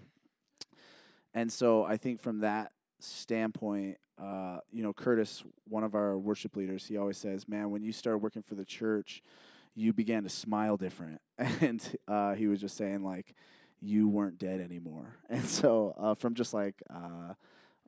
And so I think from that standpoint, uh, you know, Curtis, one of our worship leaders, he always says, "Man, when you start working for the church, you began to smile different." And uh, he was just saying like, you weren't dead anymore. And so uh, from just like uh,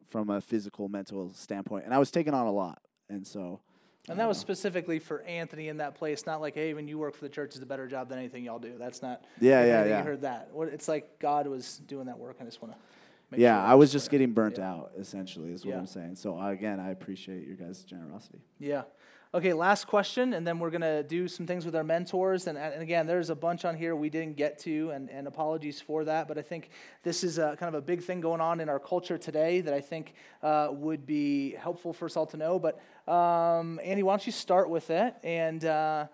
from a physical, mental standpoint, and I was taking on a lot, and so. And that was specifically for Anthony in that place, not like, hey, when you work for the church, it's a better job than anything y'all do. That's not. Yeah, yeah, yeah. You heard that. What- It's like God was doing that work. I just want to. yeah, I was just getting burnt Yeah. out, essentially, is what Yeah. I'm saying. So uh, again, I appreciate your guys' generosity. Yeah. Okay, last question, and then we're going to do some things with our mentors. And, and again, there's a bunch on here we didn't get to, and, and apologies for that. But I think this is a, kind of a big thing going on in our culture today that I think uh, would be helpful for us all to know. But um, Andy, why don't you start with it? And, uh,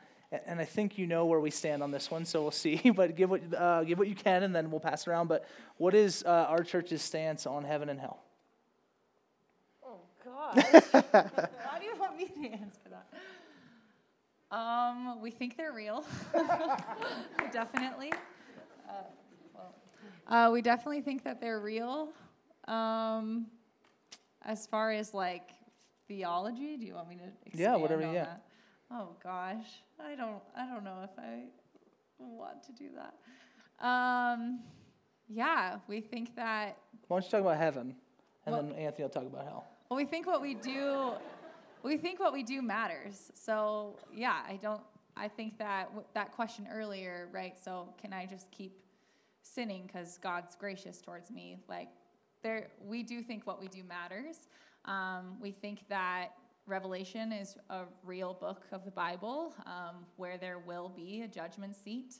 and I think you know where we stand on this one, so we'll see. but give what, uh, give what you can, and then we'll pass around. But what is uh, our church's stance on heaven and hell? Oh God! How do you want me to answer? Um, we think they're real. definitely. Uh, well, uh, we definitely think that they're real. Um, as far as like theology, do you want me to expand Yeah, whatever, on yeah. that? Oh gosh, I don't. I don't know if I want to do that. Um, yeah, we think that Why don't you talk about heaven, and Well- then Anthony will talk about hell. Well, we think what we do, we think what we do matters. So yeah, I don't. I think that w- that question earlier, right? So can I just keep sinning because God's gracious towards me? Like, there, we do think what we do matters. Um, we think that Revelation is a real book of the Bible um, where there will be a judgment seat.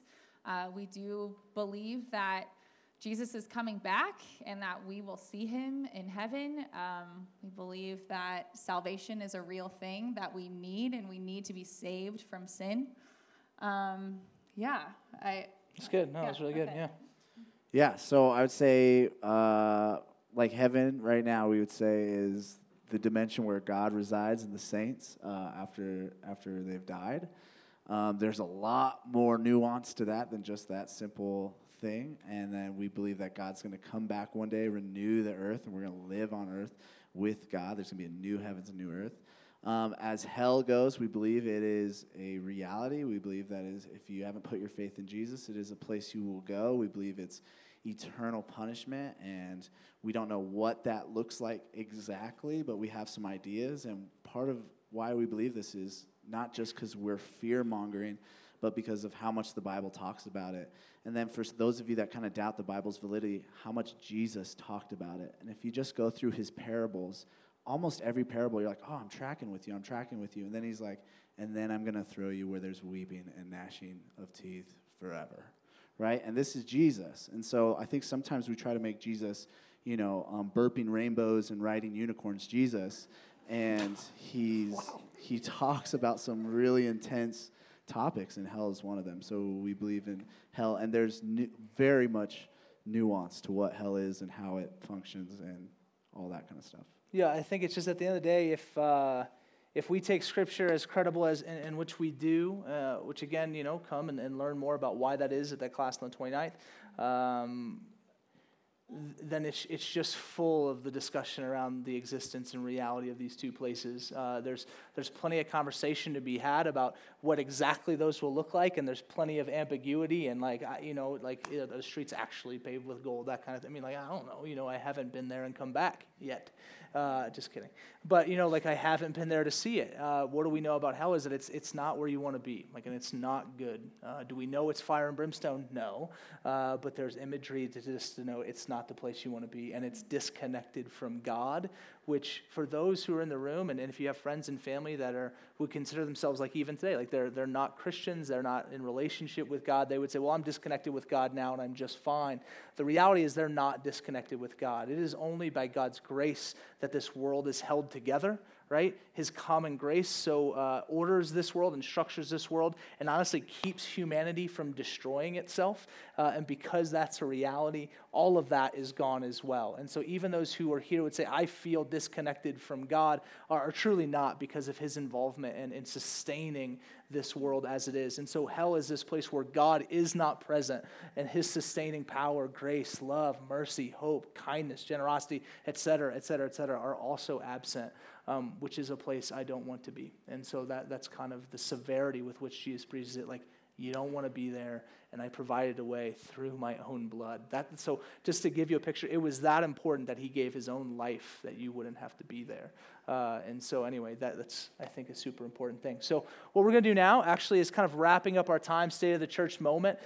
Uh, we do believe that Jesus is coming back and that we will see him in heaven. Um, we believe that salvation is a real thing that we need and we need to be saved from sin. Um, yeah, I. It's good. No, Yeah, it's really good. okay. Yeah. Yeah, so I would say, uh, like heaven right now, we would say is the dimension where God resides in the saints uh, after after they've died. Um, there's a lot more nuance to that than just that simple thing, and then we believe that God's going to come back one day, renew the earth, and we're going to live on earth with God. There's going to be a new heavens and new earth. Um, as hell goes, we believe it is a reality. We believe that is if you haven't put your faith in Jesus, it is a place you will go. We believe it's eternal punishment, and we don't know what that looks like exactly, but we have some ideas. And part of why we believe this is not just because we're fear mongering, but because of how much the Bible talks about it. And then for those of you that kind of doubt the Bible's validity, how much Jesus talked about it. And if you just go through his parables, almost every parable, you're like, oh, I'm tracking with you, I'm tracking with you. And then he's like, and then I'm going to throw you where there's weeping and gnashing of teeth forever. Right? And this is Jesus. And so I think sometimes we try to make Jesus, you know, um, burping rainbows and riding unicorns Jesus. And he's, he talks about some really intense topics, and hell is one of them. So we believe in hell. And there's nu- very much nuance to what hell is and how it functions and all that kind of stuff. Yeah, I think it's just at the end of the day, if uh, if we take Scripture as credible as in, which we do, uh, which again, you know, come and, and learn more about why that is at that class on the 29th, um, then it's, it's just full of the discussion around the existence and reality of these two places. Uh, there's, there's plenty of conversation to be had about what exactly those will look like, and there's plenty of ambiguity and like, you know, like know, the streets actually paved with gold, that kind of thing. I mean, like, I don't know, you know, I haven't been there and come back yet. Uh, just kidding. But, you know, like I haven't been there to see it. Uh, what do we know about hell is that it's, it's not where you want to be. Like, and it's not good. Uh, do we know it's fire and brimstone? No. Uh, but there's imagery to just to know it's not the place you want to be. And it's disconnected from God, which for those who are in the room, and, and if you have friends and family that are, would consider themselves like even today, like they're, they're not Christians, they're not in relationship with God, they would say, well, I'm disconnected with God now and I'm just fine. The reality is they're not disconnected with God. It is only by God's grace that this world is held together, right? His common grace so uh, orders this world and structures this world and honestly keeps humanity from destroying itself. Uh, and because that's a reality, all of that is gone as well. And so even those who are here would say, I feel disconnected from God are, are truly not because of his involvement in, in sustaining this world as it is. And so hell is this place where God is not present and his sustaining power, grace, love, mercy, hope, kindness, generosity, et cetera, et cetera, et cetera, are also absent, um, which is a place I don't want to be. And so that, that's kind of the severity with which Jesus preaches it. Like, you don't want to be there, and I provided a way through my own blood. That, so, just to give you a picture, it was that important that he gave his own life that you wouldn't have to be there. Uh, and so, anyway, that, that's, I think, a super important thing. So, what we're going to do now actually is kind of wrapping up our time, State of the Church moment.